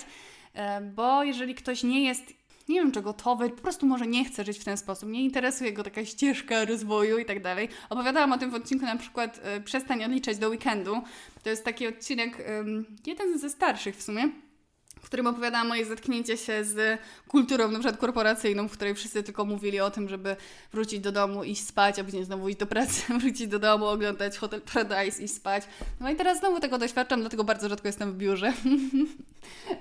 e, bo jeżeli ktoś nie jest, nie wiem czy gotowy, po prostu może nie chce żyć w ten sposób, nie interesuje go taka ścieżka rozwoju i tak dalej. Opowiadałam o tym w odcinku na przykład e, Przestań odliczać do weekendu. To jest taki odcinek, jeden ze starszych w sumie, w którym opowiadałam moje zetknięcie się z kulturą na przykład korporacyjną, w której wszyscy tylko mówili o tym, żeby wrócić do domu, iść spać, a później znowu iść do pracy, wrócić do domu, oglądać Hotel Paradise, iść spać. No i teraz znowu tego doświadczam, dlatego bardzo rzadko jestem w biurze.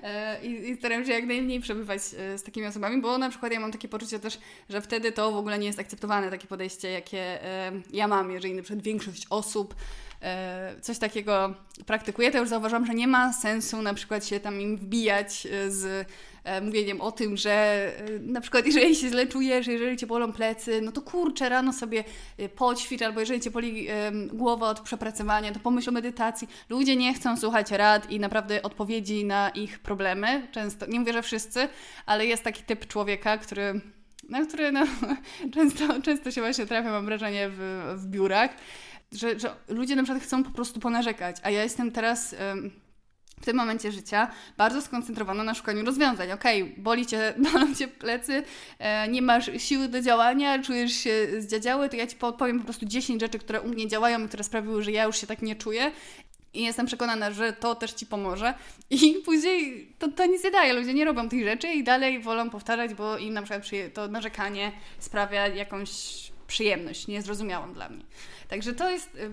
E, I, I staram się jak najmniej przebywać e, z takimi osobami, bo na przykład ja mam takie poczucie też, że wtedy to w ogóle nie jest akceptowane, takie podejście, jakie e, ja mam, jeżeli na przykład większość osób coś takiego praktykuję, to już zauważam, że nie ma sensu na przykład się tam im wbijać e, z e, mówieniem o tym, że na przykład jeżeli się źle czujesz, jeżeli Cię bolą plecy, no to kurczę, rano sobie poćwicz, albo jeżeli Cię boli głowa od przepracowania, to pomyśl o medytacji. Ludzie nie chcą słuchać rad i naprawdę odpowiedzi na ich problemy. Często, nie mówię, że wszyscy, ale jest taki typ człowieka, który na który no, często, często się właśnie trafia, mam wrażenie, w, w biurach że, że ludzie na przykład chcą po prostu ponarzekać, a ja jestem teraz w tym momencie życia bardzo skoncentrowana na szukaniu rozwiązań. Okej, okay, boli cię, bolą cię plecy, e, nie masz siły do działania, czujesz się zdziadziały, to ja ci powiem po prostu 10 rzeczy, które u mnie działają i które sprawiły, że ja już się tak nie czuję. I jestem przekonana, że to też ci pomoże. I później to, to nic nie daje. Ludzie nie robią tych rzeczy i dalej wolą powtarzać, bo im na przykład to narzekanie sprawia jakąś przyjemność niezrozumiałą dla mnie. Także to jest y,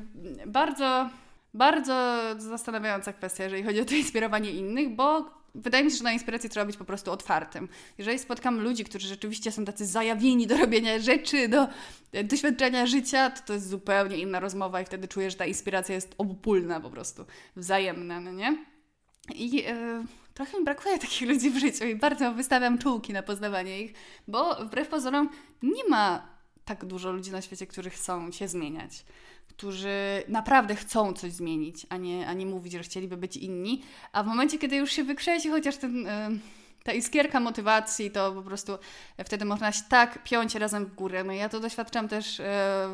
bardzo, bardzo zastanawiająca kwestia, jeżeli chodzi o to inspirowanie innych, bo wydaje mi się, że na inspirację trzeba być po prostu otwartym. Jeżeli spotkam ludzi, którzy rzeczywiście są tacy zajawieni do robienia rzeczy, do e, doświadczenia życia, to to jest zupełnie inna rozmowa i wtedy czuję, że ta inspiracja jest obopólna po prostu, wzajemna, no nie? I yy, trochę mi brakuje takich ludzi w życiu i bardzo wystawiam czułki na poznawanie ich, bo wbrew pozorom nie ma tak dużo ludzi na świecie, którzy chcą się zmieniać, którzy naprawdę chcą coś zmienić, a nie, a nie mówić, że chcieliby być inni. A w momencie, kiedy już się wykrzesi chociaż ten. Yy, ta iskierka motywacji, to po prostu wtedy można się tak piąć razem w górę. No ja to doświadczam też e,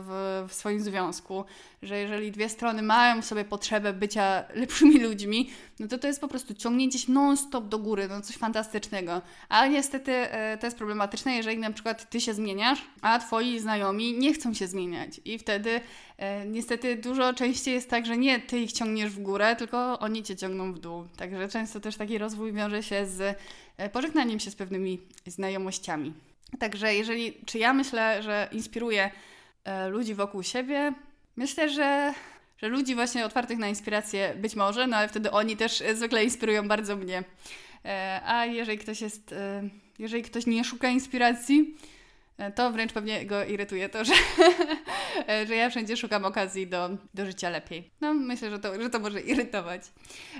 w, w swoim związku, że jeżeli dwie strony mają w sobie potrzebę bycia lepszymi ludźmi, no to to jest po prostu ciągnięcie się non-stop do góry, no coś fantastycznego. Ale niestety e, to jest problematyczne, jeżeli na przykład ty się zmieniasz, a twoi znajomi nie chcą się zmieniać i wtedy niestety dużo częściej jest tak, że nie ty ich ciągniesz w górę, tylko oni cię ciągną w dół. Także często też taki rozwój wiąże się z e, pożegnaniem się z pewnymi znajomościami. Także jeżeli, czy ja myślę, że inspiruję ludzi wokół siebie, Myślę, że, że ludzi właśnie otwartych na inspirację być może, no ale wtedy oni też zwykle inspirują bardzo mnie. E, a jeżeli ktoś jest, e, jeżeli ktoś nie szuka inspiracji, e, to wręcz pewnie go irytuje to, że, że ja wszędzie szukam okazji do, do życia lepiej. No, myślę, że to, że to może irytować.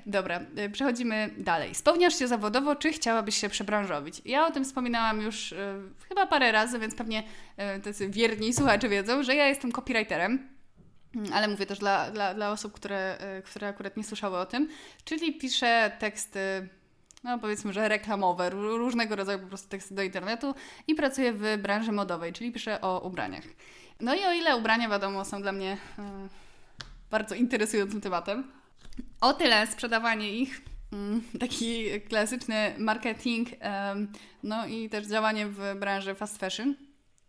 Dobra, przechodzimy dalej. Spełniasz się zawodowo, czy chciałabyś się przebranżowić? Ja o tym wspominałam już chyba parę razy, więc pewnie tacy wierni słuchacze wiedzą, że ja jestem copywriterem. Mm, ale mówię też dla, dla, dla osób, które, e, które akurat nie słyszały o tym, czyli piszę teksty, no powiedzmy, że reklamowe, różnego rodzaju po prostu teksty do internetu i pracuję w branży modowej, czyli piszę o ubraniach. No i o ile ubrania, wiadomo, są dla mnie e, bardzo interesującym tematem, o tyle sprzedawanie ich, mm, taki klasyczny marketing, no i też działanie w branży fast fashion,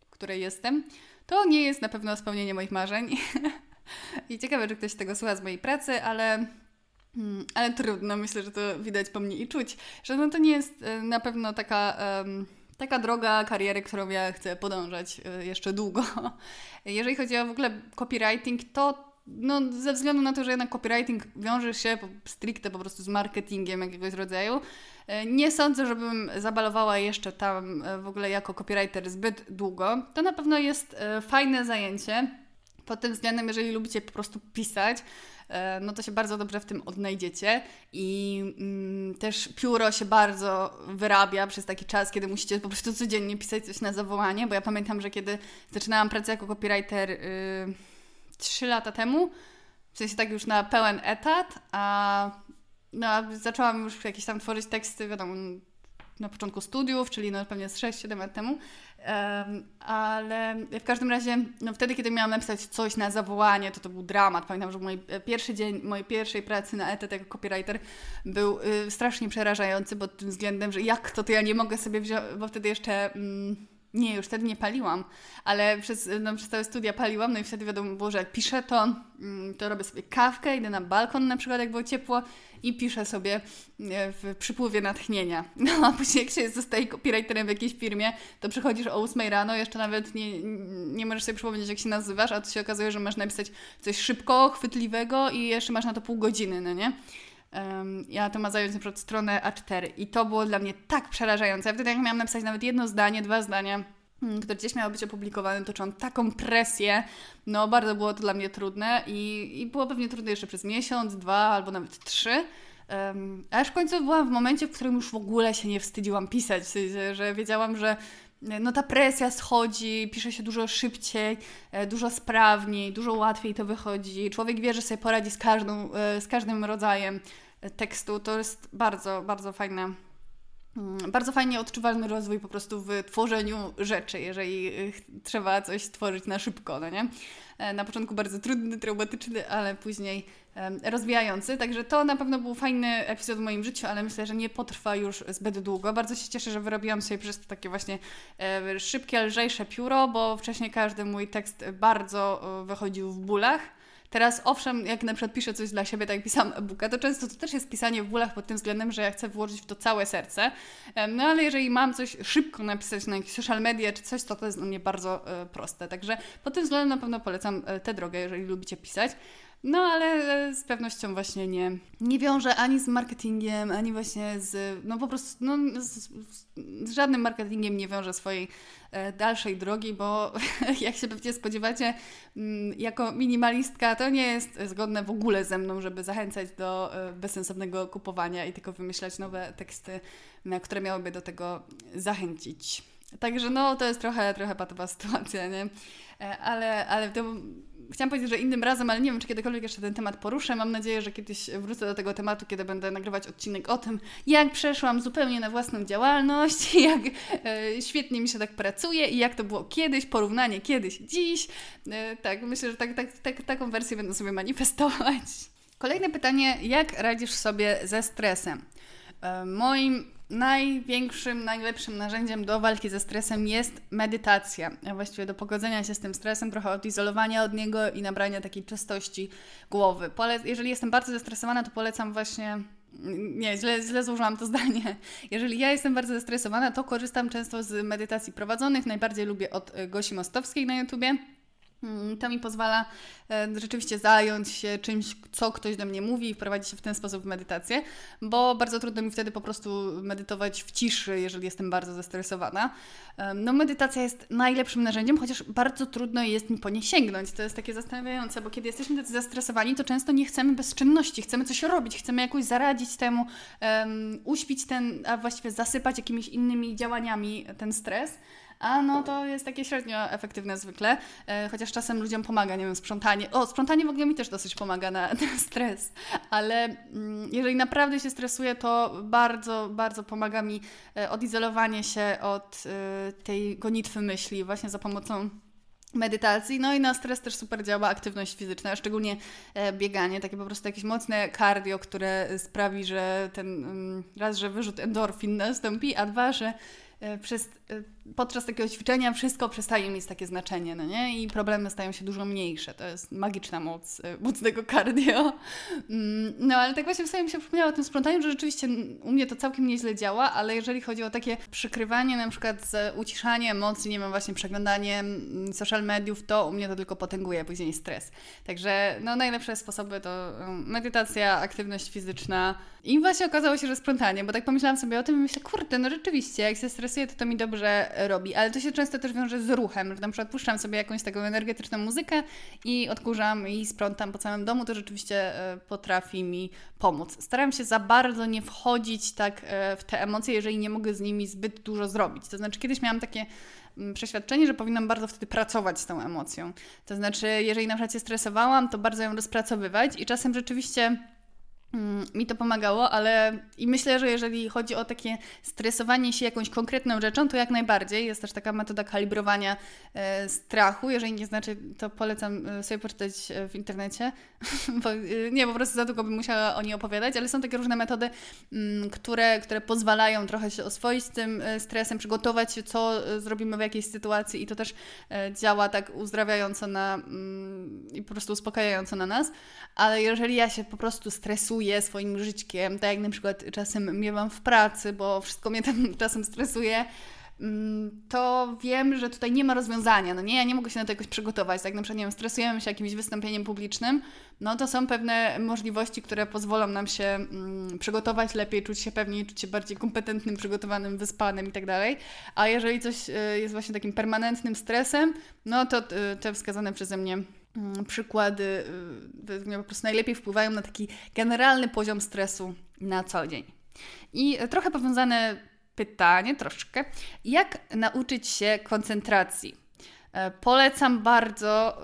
w której jestem, to nie jest na pewno spełnienie moich marzeń. I ciekawe, czy ktoś tego słucha z mojej pracy, ale ale trudno, myślę, że to widać po mnie i czuć, że no to nie jest e, na pewno taka, taka droga kariery, którą ja chcę podążać e, jeszcze długo. Jeżeli chodzi o w ogóle copywriting, to no, ze względu na to, że jednak copywriting wiąże się stricte po prostu z marketingiem jakiegoś rodzaju, e, nie sądzę, żebym zabalowała jeszcze tam w ogóle jako copywriter zbyt długo. To na pewno jest fajne zajęcie. Pod tym względem, jeżeli lubicie po prostu pisać, no to się bardzo dobrze w tym odnajdziecie i mm, też pióro się bardzo wyrabia przez taki czas, kiedy musicie po prostu codziennie pisać coś na zawołanie, bo ja pamiętam, że kiedy zaczynałam pracę jako copywriter yy, 3 lata temu, w sensie tak już na pełen etat, a no, zaczęłam już jakieś tam tworzyć teksty, wiadomo, na początku studiów, czyli no pewnie z 6-7 lat temu, ale w każdym razie, no wtedy, kiedy miałam napisać coś na zawołanie, to to był dramat. Pamiętam, że mój e, pierwszy dzień mojej pierwszej pracy na etat jako copywriter był y, strasznie przerażający pod tym względem, że jak to, to ja nie mogę sobie wziąć, bo wtedy jeszcze... Mm, nie, już wtedy nie paliłam, ale przez, no, przez całe studia paliłam, no i wtedy wiadomo było, że jak piszę, to, mm, to robię sobie kawkę, idę na balkon na przykład, jak było ciepło i piszę sobie e, w przypływie natchnienia. No a później jak się zostaje copywriterem w jakiejś firmie, to przychodzisz o 8 rano, jeszcze nawet nie, nie możesz sobie przypomnieć, jak się nazywasz, a to się okazuje, że masz napisać coś szybko, chwytliwego i jeszcze masz na to pół godziny, no nie? Ja zająć na przykład stronę A4 i to było dla mnie tak przerażające. Ja wtedy jak miałam napisać nawet jedno zdanie, dwa zdania, mm, które gdzieś miało być opublikowane, to czułam taką presję, no bardzo było to dla mnie trudne i, i było pewnie trudne jeszcze przez miesiąc, dwa albo nawet trzy. Um, aż w końcu byłam w momencie, w którym już w ogóle się nie wstydziłam pisać, że wiedziałam, że no ta presja schodzi, pisze się dużo szybciej, e, dużo sprawniej, dużo łatwiej to wychodzi. Człowiek wie, że sobie poradzi z, każdą, e, z każdym rodzajem tekstu. To jest bardzo, bardzo fajne. Mm, bardzo fajnie odczuwalny rozwój po prostu w tworzeniu rzeczy, jeżeli trzeba coś stworzyć na szybko, no nie? E, na początku bardzo trudny, traumatyczny, ale później rozwijający. Także to na pewno był fajny epizod w moim życiu, ale myślę, że nie potrwa już zbyt długo. Bardzo się cieszę, że wyrobiłam sobie przez to takie właśnie szybkie, lżejsze pióro, bo wcześniej każdy mój tekst bardzo wychodził w bólach. Teraz owszem, jak na przykład piszę coś dla siebie, tak jak pisałam e-booka, to często to też jest pisanie w bólach pod tym względem, że ja chcę włożyć w to całe serce. No ale jeżeli mam coś szybko napisać na jakieś social media czy coś, to to jest dla mnie bardzo e, proste. Także pod tym względem na pewno polecam e, tę drogę, jeżeli lubicie pisać. No ale z pewnością właśnie nie, nie wiąże ani z marketingiem, ani właśnie z, no po prostu, no, z, z żadnym marketingiem nie wiąże swojej e, dalszej drogi, bo jak się pewnie spodziewacie, mm, jako minimalistka to nie jest zgodne w ogóle ze mną, żeby zachęcać do e, bezsensownego kupowania i tylko wymyślać nowe teksty, które miałyby do tego zachęcić. Także no, to jest trochę, trochę patowa sytuacja, nie? E, ale, ale to chciałam powiedzieć, że innym razem, ale nie wiem, czy kiedykolwiek jeszcze ten temat poruszę. Mam nadzieję, że kiedyś wrócę do tego tematu, kiedy będę nagrywać odcinek o tym, jak przeszłam zupełnie na własną działalność, jak e, świetnie mi się tak pracuje i jak to było kiedyś, porównanie kiedyś, dziś. E, tak, myślę, że tak, tak, tak, taką wersję będę sobie manifestować. Kolejne pytanie, jak radzisz sobie ze stresem? E, moim największym, najlepszym narzędziem do walki ze stresem jest medytacja. Właściwie do pogodzenia się z tym stresem, trochę odizolowania od niego i nabrania takiej czystości głowy. Pole jeżeli jestem bardzo zestresowana, to polecam właśnie nie, źle, źle złożyłam to zdanie. Jeżeli ja jestem bardzo zestresowana, to korzystam często z medytacji prowadzonych. Najbardziej lubię od Gosi Mostowskiej na YouTubie. Mm, to mi pozwala e, rzeczywiście zająć się czymś, co ktoś do mnie mówi i wprowadzić się w ten sposób w medytację, bo bardzo trudno mi wtedy po prostu medytować w ciszy, jeżeli jestem bardzo zestresowana. No, medytacja jest najlepszym narzędziem, chociaż bardzo trudno jest mi po nie sięgnąć. To jest takie zastanawiające, bo kiedy jesteśmy tacy zestresowani, to często nie chcemy bezczynności, chcemy coś robić, chcemy jakoś zaradzić temu, um, uśpić ten, a właściwie zasypać jakimiś innymi działaniami ten stres. A no to jest takie średnio efektywne zwykle, e, chociaż czasem ludziom pomaga, nie wiem, sprzątanie. O, sprzątanie w ogóle mi też dosyć pomaga na, na stres, ale mm, jeżeli naprawdę się stresuję, to bardzo, bardzo pomaga mi e, odizolowanie się od e, tej gonitwy myśli właśnie za pomocą medytacji. No i na stres też super działa aktywność fizyczna, szczególnie bieganie, takie po prostu jakieś mocne cardio, które sprawi, że ten mm, raz, że wyrzut endorfin nastąpi, a dwa, że przez podczas takiego ćwiczenia wszystko przestaje mieć takie znaczenie, no nie? I problemy stają się dużo mniejsze. To jest magiczna moc, y, moc tego cardio. Mm, no ale tak właśnie sobie mi się przypomniało o tym sprzątaniu, że rzeczywiście u mnie to całkiem nieźle działa, ale jeżeli chodzi o takie przykrywanie na przykład z uciszanie emocji, nie wiem, właśnie przeglądanie mm, social mediów, to u mnie to tylko potęguje później stres. Także no najlepsze sposoby to medytacja, aktywność fizyczna i właśnie okazało się, że sprzątanie, bo tak pomyślałam sobie o tym i myślę, kurde, no rzeczywiście, jak się stresuję, to to mi dobrze robi, ale to się często też wiąże z ruchem, że na przykład puszczam sobie jakąś taką energetyczną muzykę i odkurzam i sprzątam po całym domu, to rzeczywiście e, potrafi mi pomóc. Staram się za bardzo nie wchodzić tak e, w te emocje, jeżeli nie mogę z nimi zbyt dużo zrobić. To znaczy, kiedyś miałam takie mm, przeświadczenie, że powinnam bardzo wtedy pracować z tą emocją. To znaczy, jeżeli na przykład się stresowałam, to bardzo ją rozpracowywać i czasem rzeczywiście mi to pomagało, ale i myślę, że jeżeli chodzi o takie stresowanie się jakąś konkretną rzeczą, to jak najbardziej. Jest też taka metoda kalibrowania e, strachu. Jeżeli nie znaczy, to polecam e, sobie poczytać e, w internecie, bo e, nie, po prostu za długo bym musiała o niej opowiadać, ale są takie różne metody, m, mm, które, które pozwalają trochę się oswoić z tym stresem, przygotować się, co zrobimy w jakiejś sytuacji i to też działa tak uzdrawiająco na, m, mm, i po prostu uspokajająco na nas. Ale jeżeli ja się po prostu stresuję, stresuje swoim żyćkiem, tak jak na przykład czasem miewam w pracy, bo wszystko mnie tam czasem stresuje, mm, to wiem, że tutaj nie ma rozwiązania, no nie, ja nie mogę się na to jakoś przygotować, tak na przykład, nie wiem, stresujemy się jakimś wystąpieniem publicznym, no to są pewne możliwości, które pozwolą nam się mm, przygotować lepiej, czuć się pewniej, czuć się bardziej kompetentnym, przygotowanym, wyspanym i tak dalej, a jeżeli coś y, jest właśnie takim permanentnym stresem, no to y, te wskazane przeze mnie przykłady y, według mnie po prostu najlepiej wpływają na taki generalny poziom stresu na co dzień. I trochę powiązane pytanie, troszkę, jak nauczyć się koncentracji? E, polecam bardzo,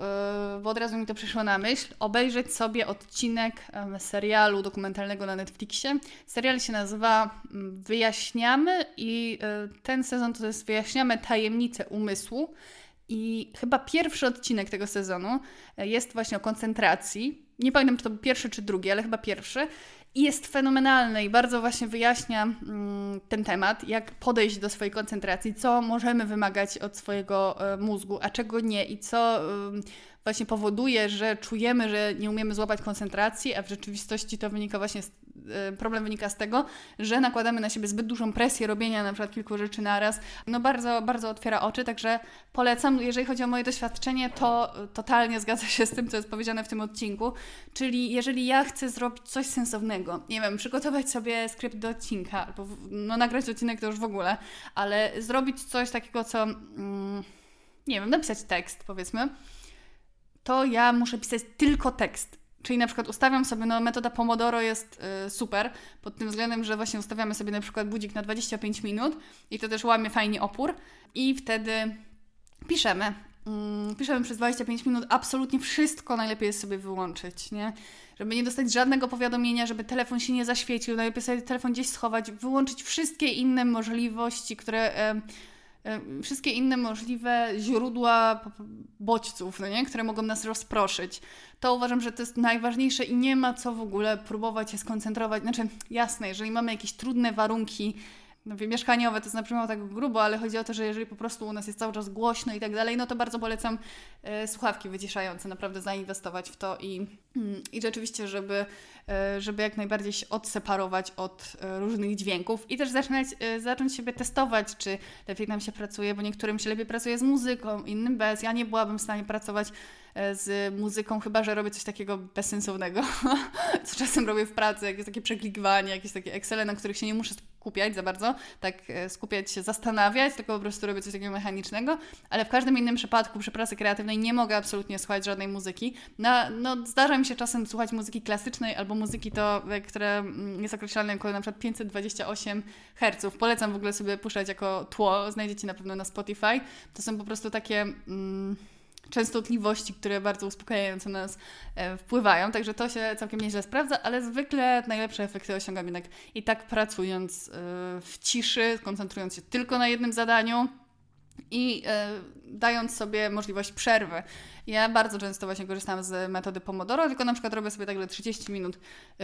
e, bo od razu mi to przyszło na myśl, obejrzeć sobie odcinek serialu dokumentalnego na Netflixie. Serial się nazywa mm, Wyjaśniamy i e, ten sezon to jest Wyjaśniamy tajemnice umysłu. I chyba pierwszy odcinek tego sezonu e, jest właśnie o koncentracji. Nie pamiętam, czy to był pierwszy czy drugi, ale chyba pierwszy. I jest fenomenalny i bardzo właśnie wyjaśnia mm, ten temat, jak podejść do swojej koncentracji, co możemy wymagać od swojego y, mózgu, a czego nie i co właśnie powoduje, że czujemy, że nie umiemy złapać koncentracji, a w rzeczywistości to wynika właśnie z Y, problem wynika z tego, że nakładamy na siebie zbyt dużą presję robienia na przykład kilku rzeczy naraz. No bardzo, bardzo otwiera oczy, także polecam. Jeżeli chodzi o moje doświadczenie, to totalnie zgadza się z tym, co jest powiedziane w tym odcinku. Czyli jeżeli ja chcę zrobić coś sensownego, nie wiem, przygotować sobie skrypt do odcinka, albo no, nagrać odcinek to już w ogóle, ale zrobić coś takiego, co mm, nie wiem, napisać tekst powiedzmy, to ja muszę pisać tylko tekst Czyli na przykład ustawiam sobie, no metoda Pomodoro jest y, super pod tym względem, że właśnie ustawiamy sobie na przykład budzik na 25 minut i to też łamie fajnie opór i wtedy piszemy. Mm, piszemy przez 25 minut absolutnie wszystko najlepiej jest sobie wyłączyć, nie? Żeby nie dostać żadnego powiadomienia, żeby telefon się nie zaświecił, najlepiej sobie telefon gdzieś schować, wyłączyć wszystkie inne możliwości, które... Y, wszystkie inne możliwe źródła bodźców, no nie? które mogą nas rozproszyć. To uważam, że to jest najważniejsze i nie ma co w ogóle próbować się skoncentrować. Znaczy, jasne, jeżeli mamy jakieś trudne warunki, no wiem, mieszkaniowe, to znaczy tak grubo, ale chodzi o to, że jeżeli po prostu u nas jest cały czas głośno i tak dalej, no to bardzo polecam e, słuchawki wyciszające, naprawdę zainwestować w to i, mm, i rzeczywiście, żeby, e, żeby jak najbardziej się odseparować od e, różnych dźwięków i też zaczynać, e, zacząć siebie testować, czy lepiej nam się pracuje, bo niektórym się lepiej pracuje z muzyką, innym bez. Ja nie byłabym w stanie pracować E, z muzyką, chyba że robię coś takiego bezsensownego, co czasem robię w pracy, jakieś takie przeklikiwanie, jakieś takie Excele, na których się nie muszę skupiać za bardzo, tak e, skupiać się, zastanawiać, tylko po prostu robię coś takiego mechanicznego, ale w każdym innym przypadku przy pracy kreatywnej nie mogę absolutnie słuchać żadnej muzyki. No, no zdarza mi się czasem słuchać muzyki klasycznej albo muzyki to, e, które mm, jest określane jako na przykład 528 Hz. Polecam w ogóle sobie puszczać jako tło, znajdziecie na pewno na Spotify. To są po prostu takie... Mm, częstotliwości, które bardzo uspokajająco nas e, wpływają, także to się całkiem nieźle sprawdza, ale zwykle najlepsze efekty osiągam jednak i tak pracując e, w ciszy, koncentrując się tylko na jednym zadaniu i e, dając sobie możliwość przerwy. Ja bardzo często właśnie korzystam z metody Pomodoro, tylko na przykład robię sobie także 30 minut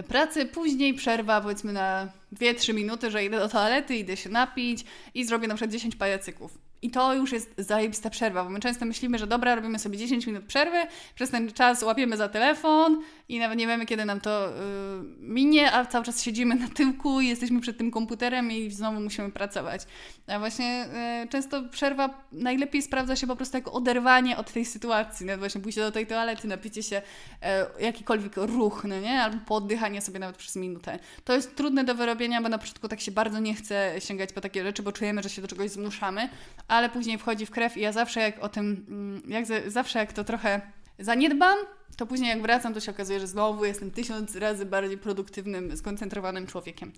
pracy, później przerwa powiedzmy na 2-3 minuty, że idę do toalety, idę się napić i zrobię na przykład 10 pajacyków I to już jest zajebista przerwa, bo my często myślimy, że dobra, robimy sobie 10 minut przerwy, przez ten czas łapiemy za telefon i nawet nie wiemy, kiedy nam to yy, minie, a cały czas siedzimy na tyłku jesteśmy przed tym komputerem i znowu musimy pracować. A właśnie yy, często przerwa najlepiej sprawdza się po prostu jako oderwanie od tej sytuacji, nawet właśnie pójście do tej toalety, napicie się yy, jakikolwiek ruch, no nie? Albo poddychanie sobie nawet przez minutę. To jest trudne do wyrobienia, bo na początku tak się bardzo nie chce sięgać po takie rzeczy, bo czujemy, że się do czegoś zmuszamy, ale później wchodzi w krew i ja zawsze jak o tym, mm, jak zawsze jak to trochę zaniedbam, to później jak wracam, to się okazuje, że znowu jestem tysiąc razy bardziej produktywnym, skoncentrowanym człowiekiem.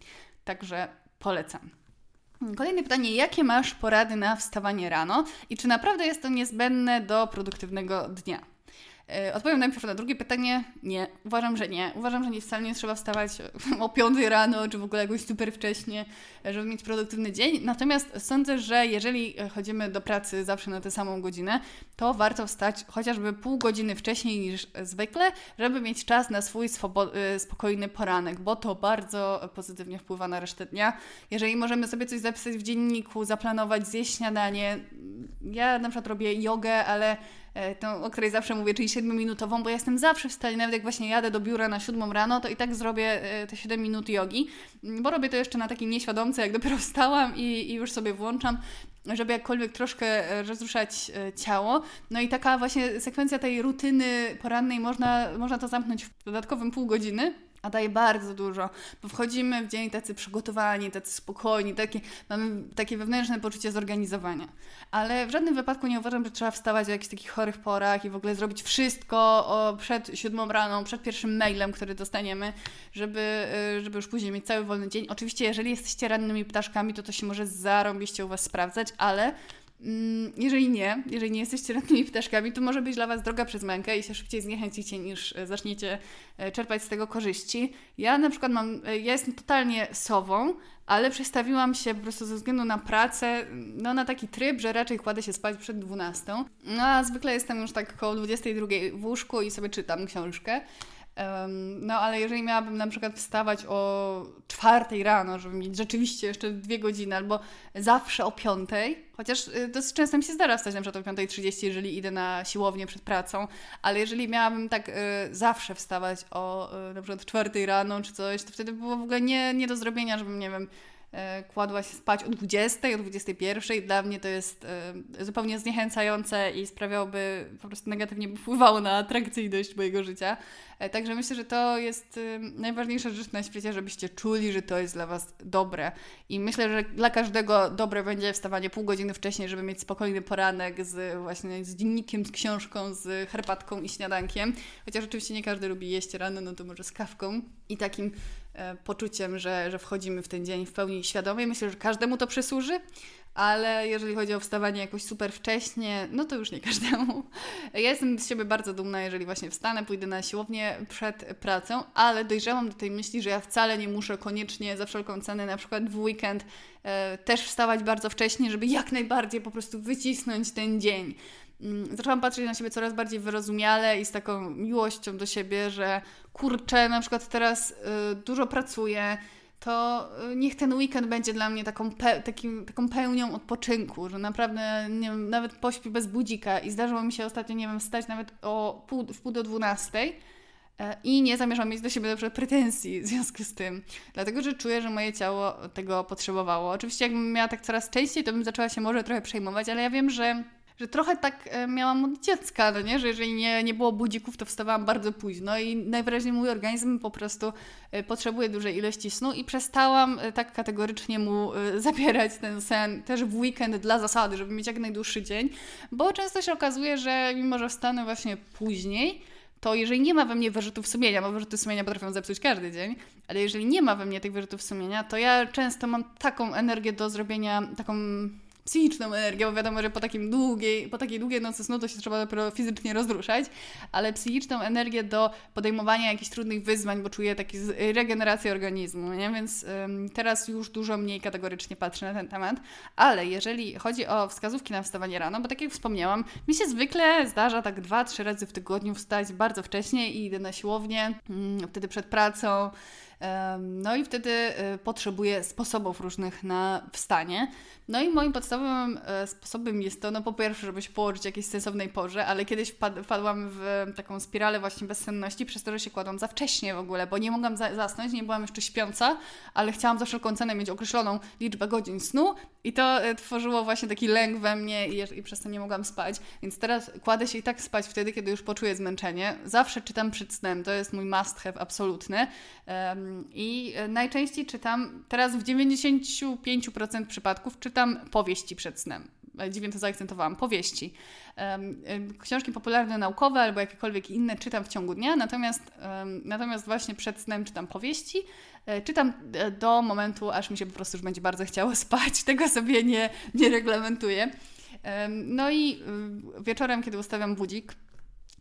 Także polecam. Kolejne pytanie: jakie masz porady na wstawanie rano i czy naprawdę jest to niezbędne do produktywnego dnia? E, odpowiem najpierw na drugie pytanie. Nie, uważam, że nie. Uważam, że nie wcale nie trzeba wstawać o 5 rano, czy w ogóle jakoś super wcześnie, żeby mieć produktywny dzień. Natomiast sądzę, że jeżeli chodzimy do pracy zawsze na tę samą godzinę, to warto wstać chociażby pół godziny wcześniej niż zwykle, żeby mieć czas na swój e, spokojny poranek, bo to bardzo pozytywnie wpływa na resztę dnia. Jeżeli możemy sobie coś zapisać w dzienniku, zaplanować, zjeść śniadanie. Ja na przykład robię jogę, ale E, tą, o której zawsze mówię, czyli 7-minutową, bo ja jestem zawsze w stanie, nawet jak właśnie jadę do biura na 7 rano, to i tak zrobię e, te 7 minut jogi, bo robię to jeszcze na takiej nieświadomce, jak dopiero wstałam i, i już sobie włączam żeby jakkolwiek troszkę e, rozruszać ciało. No i taka właśnie sekwencja tej rutyny porannej można, można to zamknąć w dodatkowym pół godziny a daje bardzo dużo, bo wchodzimy w dzień tacy przygotowani, tacy spokojni, takie, mamy takie wewnętrzne poczucie zorganizowania. Ale w żadnym wypadku nie uważam, że trzeba wstawać o jakichś takich chorych porach i w ogóle zrobić wszystko przed siódmą rano, przed pierwszym mailem, który dostaniemy, żeby, y, żeby już później mieć cały wolny dzień. Oczywiście, jeżeli jesteście rannymi ptaszkami, to to się może zarąbiście u Was sprawdzać, ale jeżeli nie, jeżeli nie jesteście rannymi ptaszkami, to może być dla Was droga przez mękę i się szybciej zniechęcicie niż e, zaczniecie e, czerpać z tego korzyści. Ja na przykład mam, e, ja jestem totalnie sową, ale przestawiłam się po prostu ze względu na pracę no, na taki tryb, że raczej kładę się spać przed 12. No a zwykle jestem już tak około 22 w łóżku i sobie czytam książkę. No ale jeżeli miałabym na przykład wstawać o czwartej rano, żeby mieć rzeczywiście jeszcze dwie godziny, albo zawsze o piątej, chociaż y, dosyć często mi się zdarza wstać na przykład o 5.30, jeżeli idę na siłownię przed pracą, ale jeżeli miałabym tak y, zawsze wstawać o y, na przykład czwartej rano czy coś, to wtedy było w ogóle nie, nie do zrobienia, żebym, nie wiem, kładła się spać o 20, o 21. Dla mnie to jest e, zupełnie zniechęcające i sprawiałoby, po prostu negatywnie by wpływało na atrakcyjność mojego życia. E, także myślę, że to jest najważniejsza rzecz na świecie, żebyście czuli, że to jest dla Was dobre. I myślę, że dla każdego dobre będzie wstawanie pół godziny wcześniej, żeby mieć spokojny poranek z właśnie z dziennikiem, z książką, z herbatką i śniadankiem. Chociaż oczywiście nie każdy lubi jeść rano, no to może z kawką i takim E, poczuciem, że, że wchodzimy w ten dzień w pełni świadomie. Myślę, że każdemu to przysłuży, ale jeżeli chodzi o wstawanie jakoś super wcześnie, no to już nie każdemu. Ja jestem z siebie bardzo dumna, jeżeli właśnie wstanę, pójdę na siłownię przed pracą, ale dojrzałam do tej myśli, że ja wcale nie muszę koniecznie za wszelką cenę, na przykład w weekend, e, też wstawać bardzo wcześnie, żeby jak najbardziej po prostu wycisnąć ten dzień. Mm, zaczęłam patrzeć na siebie coraz bardziej wyrozumiale i z taką miłością do siebie, że kurczę, na przykład teraz y, dużo pracuję, to y, niech ten weekend będzie dla mnie taką, pe takim, taką pełnią odpoczynku, że naprawdę nie wiem, nawet pośpię bez budzika i zdarzyło mi się ostatnio, nie wiem, wstać nawet o pół, w pół do dwunastej e, i nie zamierzam mieć do siebie na przykład pretensji w związku z tym, dlatego że czuję, że moje ciało tego potrzebowało. Oczywiście jakbym miała tak coraz częściej, to bym zaczęła się może trochę przejmować, ale ja wiem, że że trochę tak e, miałam od dziecka, no nie? że jeżeli nie, nie było budzików, to wstawałam bardzo późno i najwyraźniej mój organizm po prostu e, potrzebuje dużej ilości snu i przestałam e, tak kategorycznie mu zabierać ten sen też w weekend dla zasady, żeby mieć jak najdłuższy dzień, bo często się okazuje, że mimo, że wstanę właśnie później, to jeżeli nie ma we mnie wyrzutów sumienia, bo wyrzuty sumienia potrafią zepsuć każdy dzień, ale jeżeli nie ma we mnie tych wyrzutów sumienia, to ja często mam taką energię do zrobienia, taką psychiczną energię, bo wiadomo, że po, takim długiej, po takiej długiej nocy snu to się trzeba dopiero fizycznie rozruszać, ale psychiczną energię do podejmowania jakichś trudnych wyzwań, bo czuję taką regenerację organizmu, nie? więc ym, teraz już dużo mniej kategorycznie patrzę na ten temat, ale jeżeli chodzi o wskazówki na wstawanie rano, bo tak jak wspomniałam, mi się zwykle zdarza tak dwa, trzy razy w tygodniu wstać bardzo wcześnie i idę na siłownię, ym, wtedy przed pracą, No i wtedy e, potrzebuję sposobów różnych na wstanie. No i moim podstawowym e, sposobem jest to, no po pierwsze, żeby się położyć w jakiejś sensownej porze, ale kiedyś wpadłam w taką spiralę właśnie bezsenności przez to, że się kładłam za wcześnie w ogóle, bo nie mogłam za zasnąć, nie byłam jeszcze śpiąca, ale chciałam za wszelką cenę mieć określoną liczbę godzin snu i to e, tworzyło właśnie taki lęk we mnie i, i przez to nie mogłam spać. Więc teraz kładę się i tak spać wtedy, kiedy już poczuję zmęczenie. Zawsze czytam przed snem, to jest mój must have absolutny. Um, I e, najczęściej czytam, teraz w 95% przypadków czytam powieści przed snem dziwnie to zaakcentowałam, powieści. Książki popularne, naukowe albo jakiekolwiek inne czytam w ciągu dnia, natomiast, natomiast właśnie przed snem czytam powieści. E, czytam e, do momentu, aż mi się po prostu już będzie bardzo chciało spać. Tego sobie nie, nie reglamentuję. No i wieczorem, kiedy ustawiam budzik,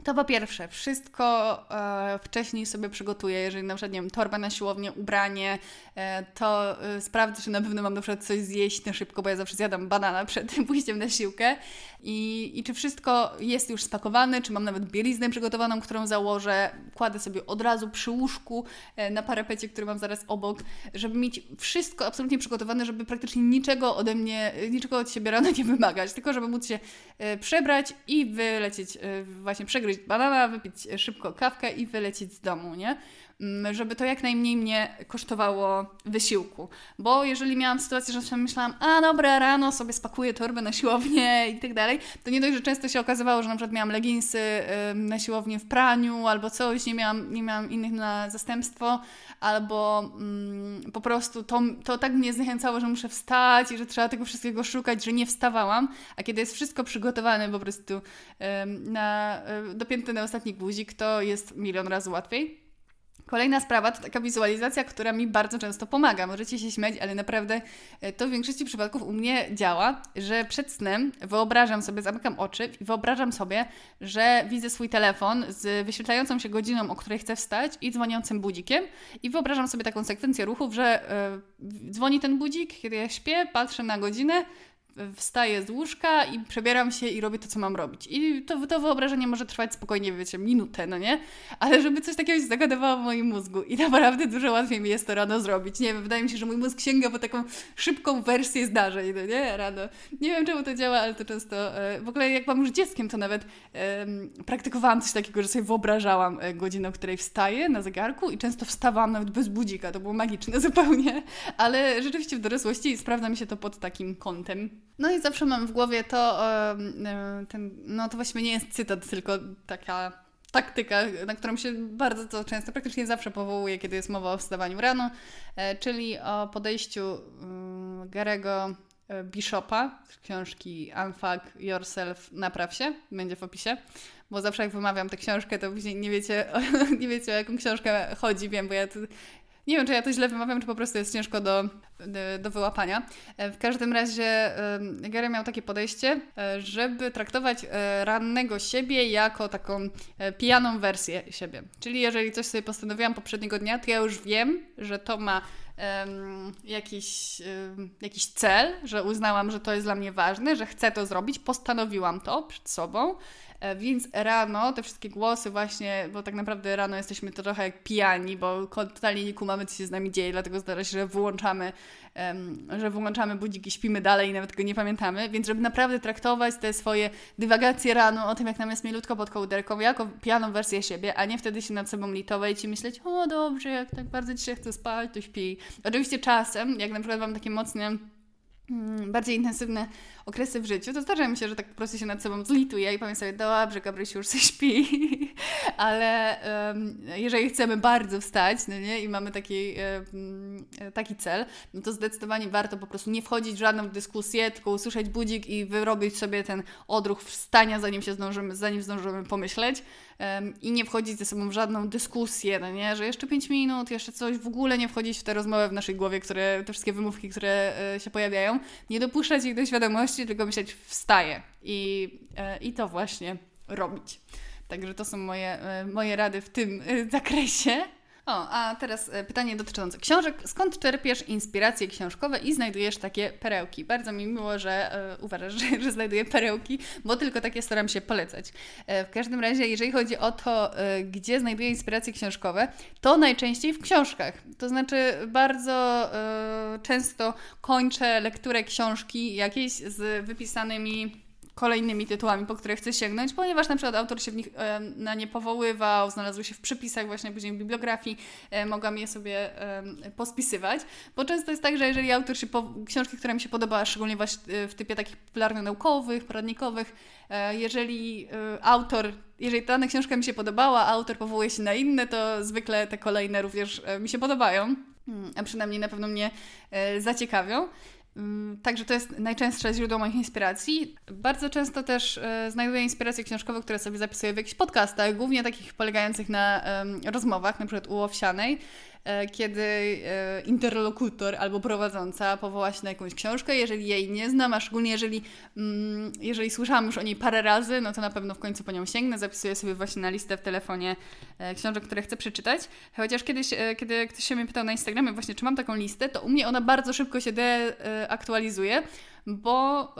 to po pierwsze, wszystko e, wcześniej sobie przygotuję, jeżeli na przykład, nie wiem, torba na siłownię, ubranie, e, to e, sprawdzę, czy na pewno mam na przykład coś zjeść na szybko, bo ja zawsze zjadam banana przed pójściem na siłkę. I, i czy wszystko jest już spakowane, czy mam nawet bieliznę przygotowaną, którą założę, kładę sobie od razu przy łóżku e, na parapecie, który mam zaraz obok, żeby mieć wszystko absolutnie przygotowane, żeby praktycznie niczego ode mnie, niczego od siebie rano nie wymagać, tylko żeby móc się e, przebrać i wylecieć, e, właśnie przegryźć ugryźć banana, wypić szybko kawkę i wylecieć z domu, nie? Mm, żeby to jak najmniej mnie kosztowało wysiłku. Bo jeżeli miałam sytuację, że sobie myślałam, a dobra, rano sobie spakuję torbę na siłownię i tak dalej, to nie dość, że często się okazywało, że na przykład miałam leginsy na siłownię w praniu albo coś, nie miałam, nie miałam innych na zastępstwo, albo mm, po prostu to, to tak mnie zniechęcało, że muszę wstać i że trzeba tego wszystkiego szukać, że nie wstawałam, a kiedy jest wszystko przygotowane po prostu na, dopięte na ostatni guzik, to jest milion razy łatwiej. Kolejna sprawa to taka wizualizacja, która mi bardzo często pomaga. Możecie się śmiać, ale naprawdę e, to w większości przypadków u mnie działa, że przed snem wyobrażam sobie, zamykam oczy i wyobrażam sobie, że widzę swój telefon z wyświetlającą się godziną, o której chcę wstać i dzwoniącym budzikiem i wyobrażam sobie taką sekwencję ruchów, że yy, dzwoni ten budzik, kiedy ja śpię, patrzę na godzinę, wstaję z łóżka i przebieram się i robię to, co mam robić. I to, to wyobrażenie może trwać spokojnie, wiecie, minutę, no nie? Ale żeby coś takiego się zagadywało w moim mózgu i naprawdę dużo łatwiej mi jest to rano zrobić. Nie wiem, wydaje mi się, że mój mózg sięga po taką szybką wersję zdarzeń, no nie? Rano. Nie wiem, czemu to działa, ale to często... E, w ogóle jak mam już dzieckiem, to nawet praktykowałam coś takiego, że sobie wyobrażałam e, godzinę, o której wstaję na zegarku i często wstawałam nawet bez budzika. To było magiczne zupełnie. Ale rzeczywiście w dorosłości sprawdza mi się to pod takim kątem. No i zawsze mam w głowie to, ten, no to właściwie nie jest cytat, tylko taka taktyka, na którą się bardzo to często, praktycznie zawsze powołuję, kiedy jest mowa o wstawaniu rano, e, czyli o podejściu Garego e, Bishopa z książki Unfuck Yourself, napraw się, będzie w opisie, bo zawsze jak wymawiam tę książkę, to później nie wiecie, nie wiecie o jaką książkę chodzi, wiem, bo ja nie wiem, czy ja to źle wymawiam, czy po prostu jest ciężko do, do, wyłapania. E, w każdym razie Gary miał takie podejście, e, żeby traktować e, rannego siebie jako taką pijaną wersję siebie. Czyli jeżeli coś sobie postanowiłam poprzedniego dnia, to ja już wiem, że to ma um, jakiś, um, jakiś cel, że uznałam, że to jest dla mnie ważne, że chcę to zrobić, postanowiłam to przed sobą E, więc rano te wszystkie głosy właśnie, bo tak naprawdę rano jesteśmy to trochę jak pijani, bo totalnie nie kumamy, co się z nami dzieje, dlatego zdarza się, że wyłączamy, że wyłączamy budzik i śpimy dalej i nawet tego nie pamiętamy. Więc żeby naprawdę traktować te swoje dywagacje rano o tym, jak nam jest milutko pod kołderką, jako pijaną wersję siebie, a nie wtedy się nad sobą litować i myśleć, o dobrze, jak tak bardzo dzisiaj chcę spać, to śpi. Oczywiście czasem, jak na przykład mam takie mocne bardziej intensywne okresy w życiu, to zdarza mi się, że tak po prostu się nad sobą zlituję i powiem sobie, dobrze, Gabrysiu już coś śpi, ale um, jeżeli chcemy bardzo wstać, no nie, i mamy taki, um, taki cel, no to zdecydowanie warto po prostu nie wchodzić w żadną dyskusję, tylko usłyszeć budzik i wyrobić sobie ten odruch wstania, zanim się zdążymy, zanim zdążymy pomyśleć i nie wchodzić ze sobą w żadną dyskusję, no nie, że jeszcze 5 minut, jeszcze coś, w ogóle nie wchodzić w te rozmowy w naszej głowie, które, te wszystkie wymówki, które e, się pojawiają, nie dopuszczać ich do świadomości, tylko myśleć wstaję i, e, i to właśnie robić. Także to są moje, e, moje rady w tym zakresie. O, a teraz e, pytanie dotyczące książek. Skąd czerpiesz inspiracje książkowe i znajdujesz takie perełki? Bardzo mi miło, że e, uważasz, że, że znajduję perełki, bo tylko takie staram się polecać. E, w każdym razie, jeżeli chodzi o to, e, gdzie znajduję inspiracje książkowe, to najczęściej w książkach. To znaczy, bardzo e, często kończę lekturę książki jakiejś z wypisanymi kolejnymi tytułami, po które chcę sięgnąć, ponieważ na przykład autor się w nich e, na nie powoływał, znalazły się w przypisach właśnie później w bibliografii, e, mogłam je sobie e, pospisywać, bo często jest tak, że jeżeli autor się, po, książki, która mi się podoba, szczególnie właśnie w typie takich popularno-naukowych, poradnikowych, jeżeli autor, jeżeli dana książka mi się podobała, a autor powołuje się na inne, to zwykle te kolejne również mi się podobają, hmm, a przynajmniej na pewno mnie zaciekawią. Mm, także to jest najczęstsze źródło moich inspiracji. Bardzo często też e, znajduję inspiracje książkowe, które sobie zapisuję w jakichś podcastach, głównie takich polegających na rozmowach, na przykład u Owsianej. E, kiedy e, interlokutor albo prowadząca powoła się na jakąś książkę, jeżeli jej nie znam, a szczególnie jeżeli, mm, jeżeli słyszałam już o niej parę razy, no to na pewno w końcu po nią sięgnę, zapisuję sobie właśnie na listę w telefonie e, książek, które chcę przeczytać. Chociaż kiedyś, kiedy ktoś się mnie pytał na Instagramie właśnie, czy mam taką listę, to u mnie ona bardzo szybko się deaktualizuje, bo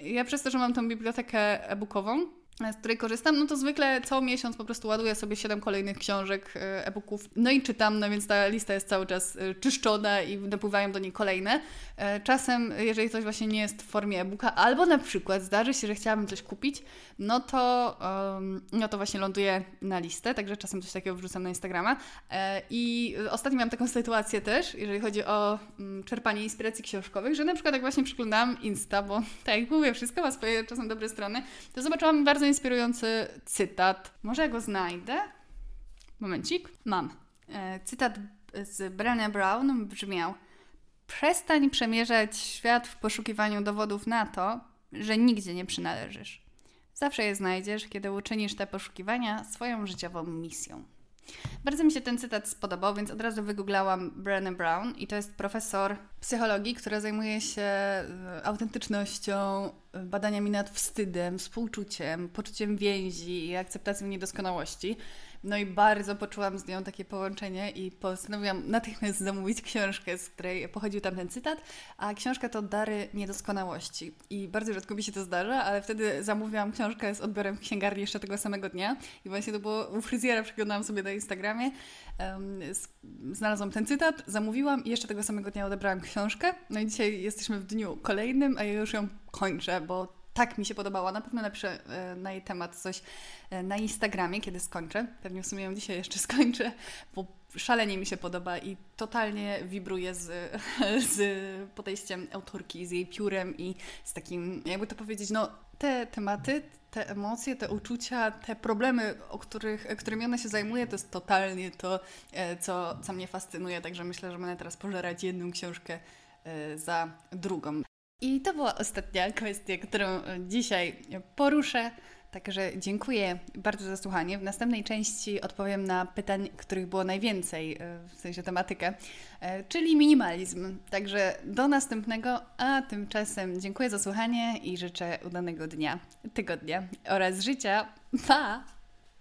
ja przez to, że mam tą bibliotekę e-bookową, z której korzystam, no to zwykle co miesiąc po prostu ładuję sobie 7 kolejnych książek, e, e-booków, no i czytam, no więc ta lista jest cały czas e, czyszczona i dopływają do niej kolejne. E, czasem, jeżeli coś właśnie nie jest w formie e-booka, albo na przykład zdarzy się, że chciałabym coś kupić, no to, no to właśnie ląduje na listę, także czasem coś takiego wrzucam na Instagrama. I ostatnio miałam taką sytuację też, jeżeli chodzi o mm, czerpanie inspiracji książkowych, że na przykład jak właśnie przeglądałam Insta, bo tak jak mówię, wszystko ma swoje czasem dobre strony, to zobaczyłam bardzo inspirujący cytat. Może go znajdę? Momencik. Mam. E, cytat z Brené Brown brzmiał: Przestań przemierzać świat w poszukiwaniu dowodów na to, że nigdzie nie przynależysz. Zawsze je znajdziesz, kiedy uczynisz te poszukiwania swoją życiową misją. Bardzo mi się ten cytat spodobał, więc od razu wygooglałam Brené Brown i to jest profesor psychologii, która zajmuje się e, autentycznością, e, badaniami nad wstydem, współczuciem, poczuciem więzi i akceptacją niedoskonałości. No i bardzo poczułam z nią takie połączenie i postanowiłam natychmiast zamówić książkę, z której pochodził tam ten cytat, a książka to Dary Niedoskonałości. I bardzo rzadko mi się to zdarza, ale wtedy zamówiłam książkę z odbiorem w księgarni jeszcze tego samego dnia i właśnie to było u fryzjera, przeglądałam sobie na Instagramie, um, znalazłam ten cytat, zamówiłam i jeszcze tego samego dnia odebrałam książkę. No i dzisiaj jesteśmy w dniu kolejnym, a ja już ją kończę, bo tak mi się podobała. Na pewno napiszę e, na jej temat coś e, na Instagramie, kiedy skończę. Pewnie w sumie ją dzisiaj jeszcze skończę, bo szalenie mi się podoba i totalnie wibruje z, z podejściem autorki, z jej piórem i z takim, jakby to powiedzieć, no te tematy, te emocje, te uczucia, te problemy, o których, którymi ona się zajmuje, to jest totalnie to, e, co, co mnie fascynuje. Także myślę, że będę teraz pożerać jedną książkę za drugą. I to była ostatnia kwestia, którą dzisiaj poruszę. Także dziękuję bardzo za słuchanie. W następnej części odpowiem na pytań, których było najwięcej, e, w sensie tematykę, e, czyli minimalizm. Także do następnego, a tymczasem dziękuję za słuchanie i życzę udanego dnia, tygodnia oraz życia. Pa!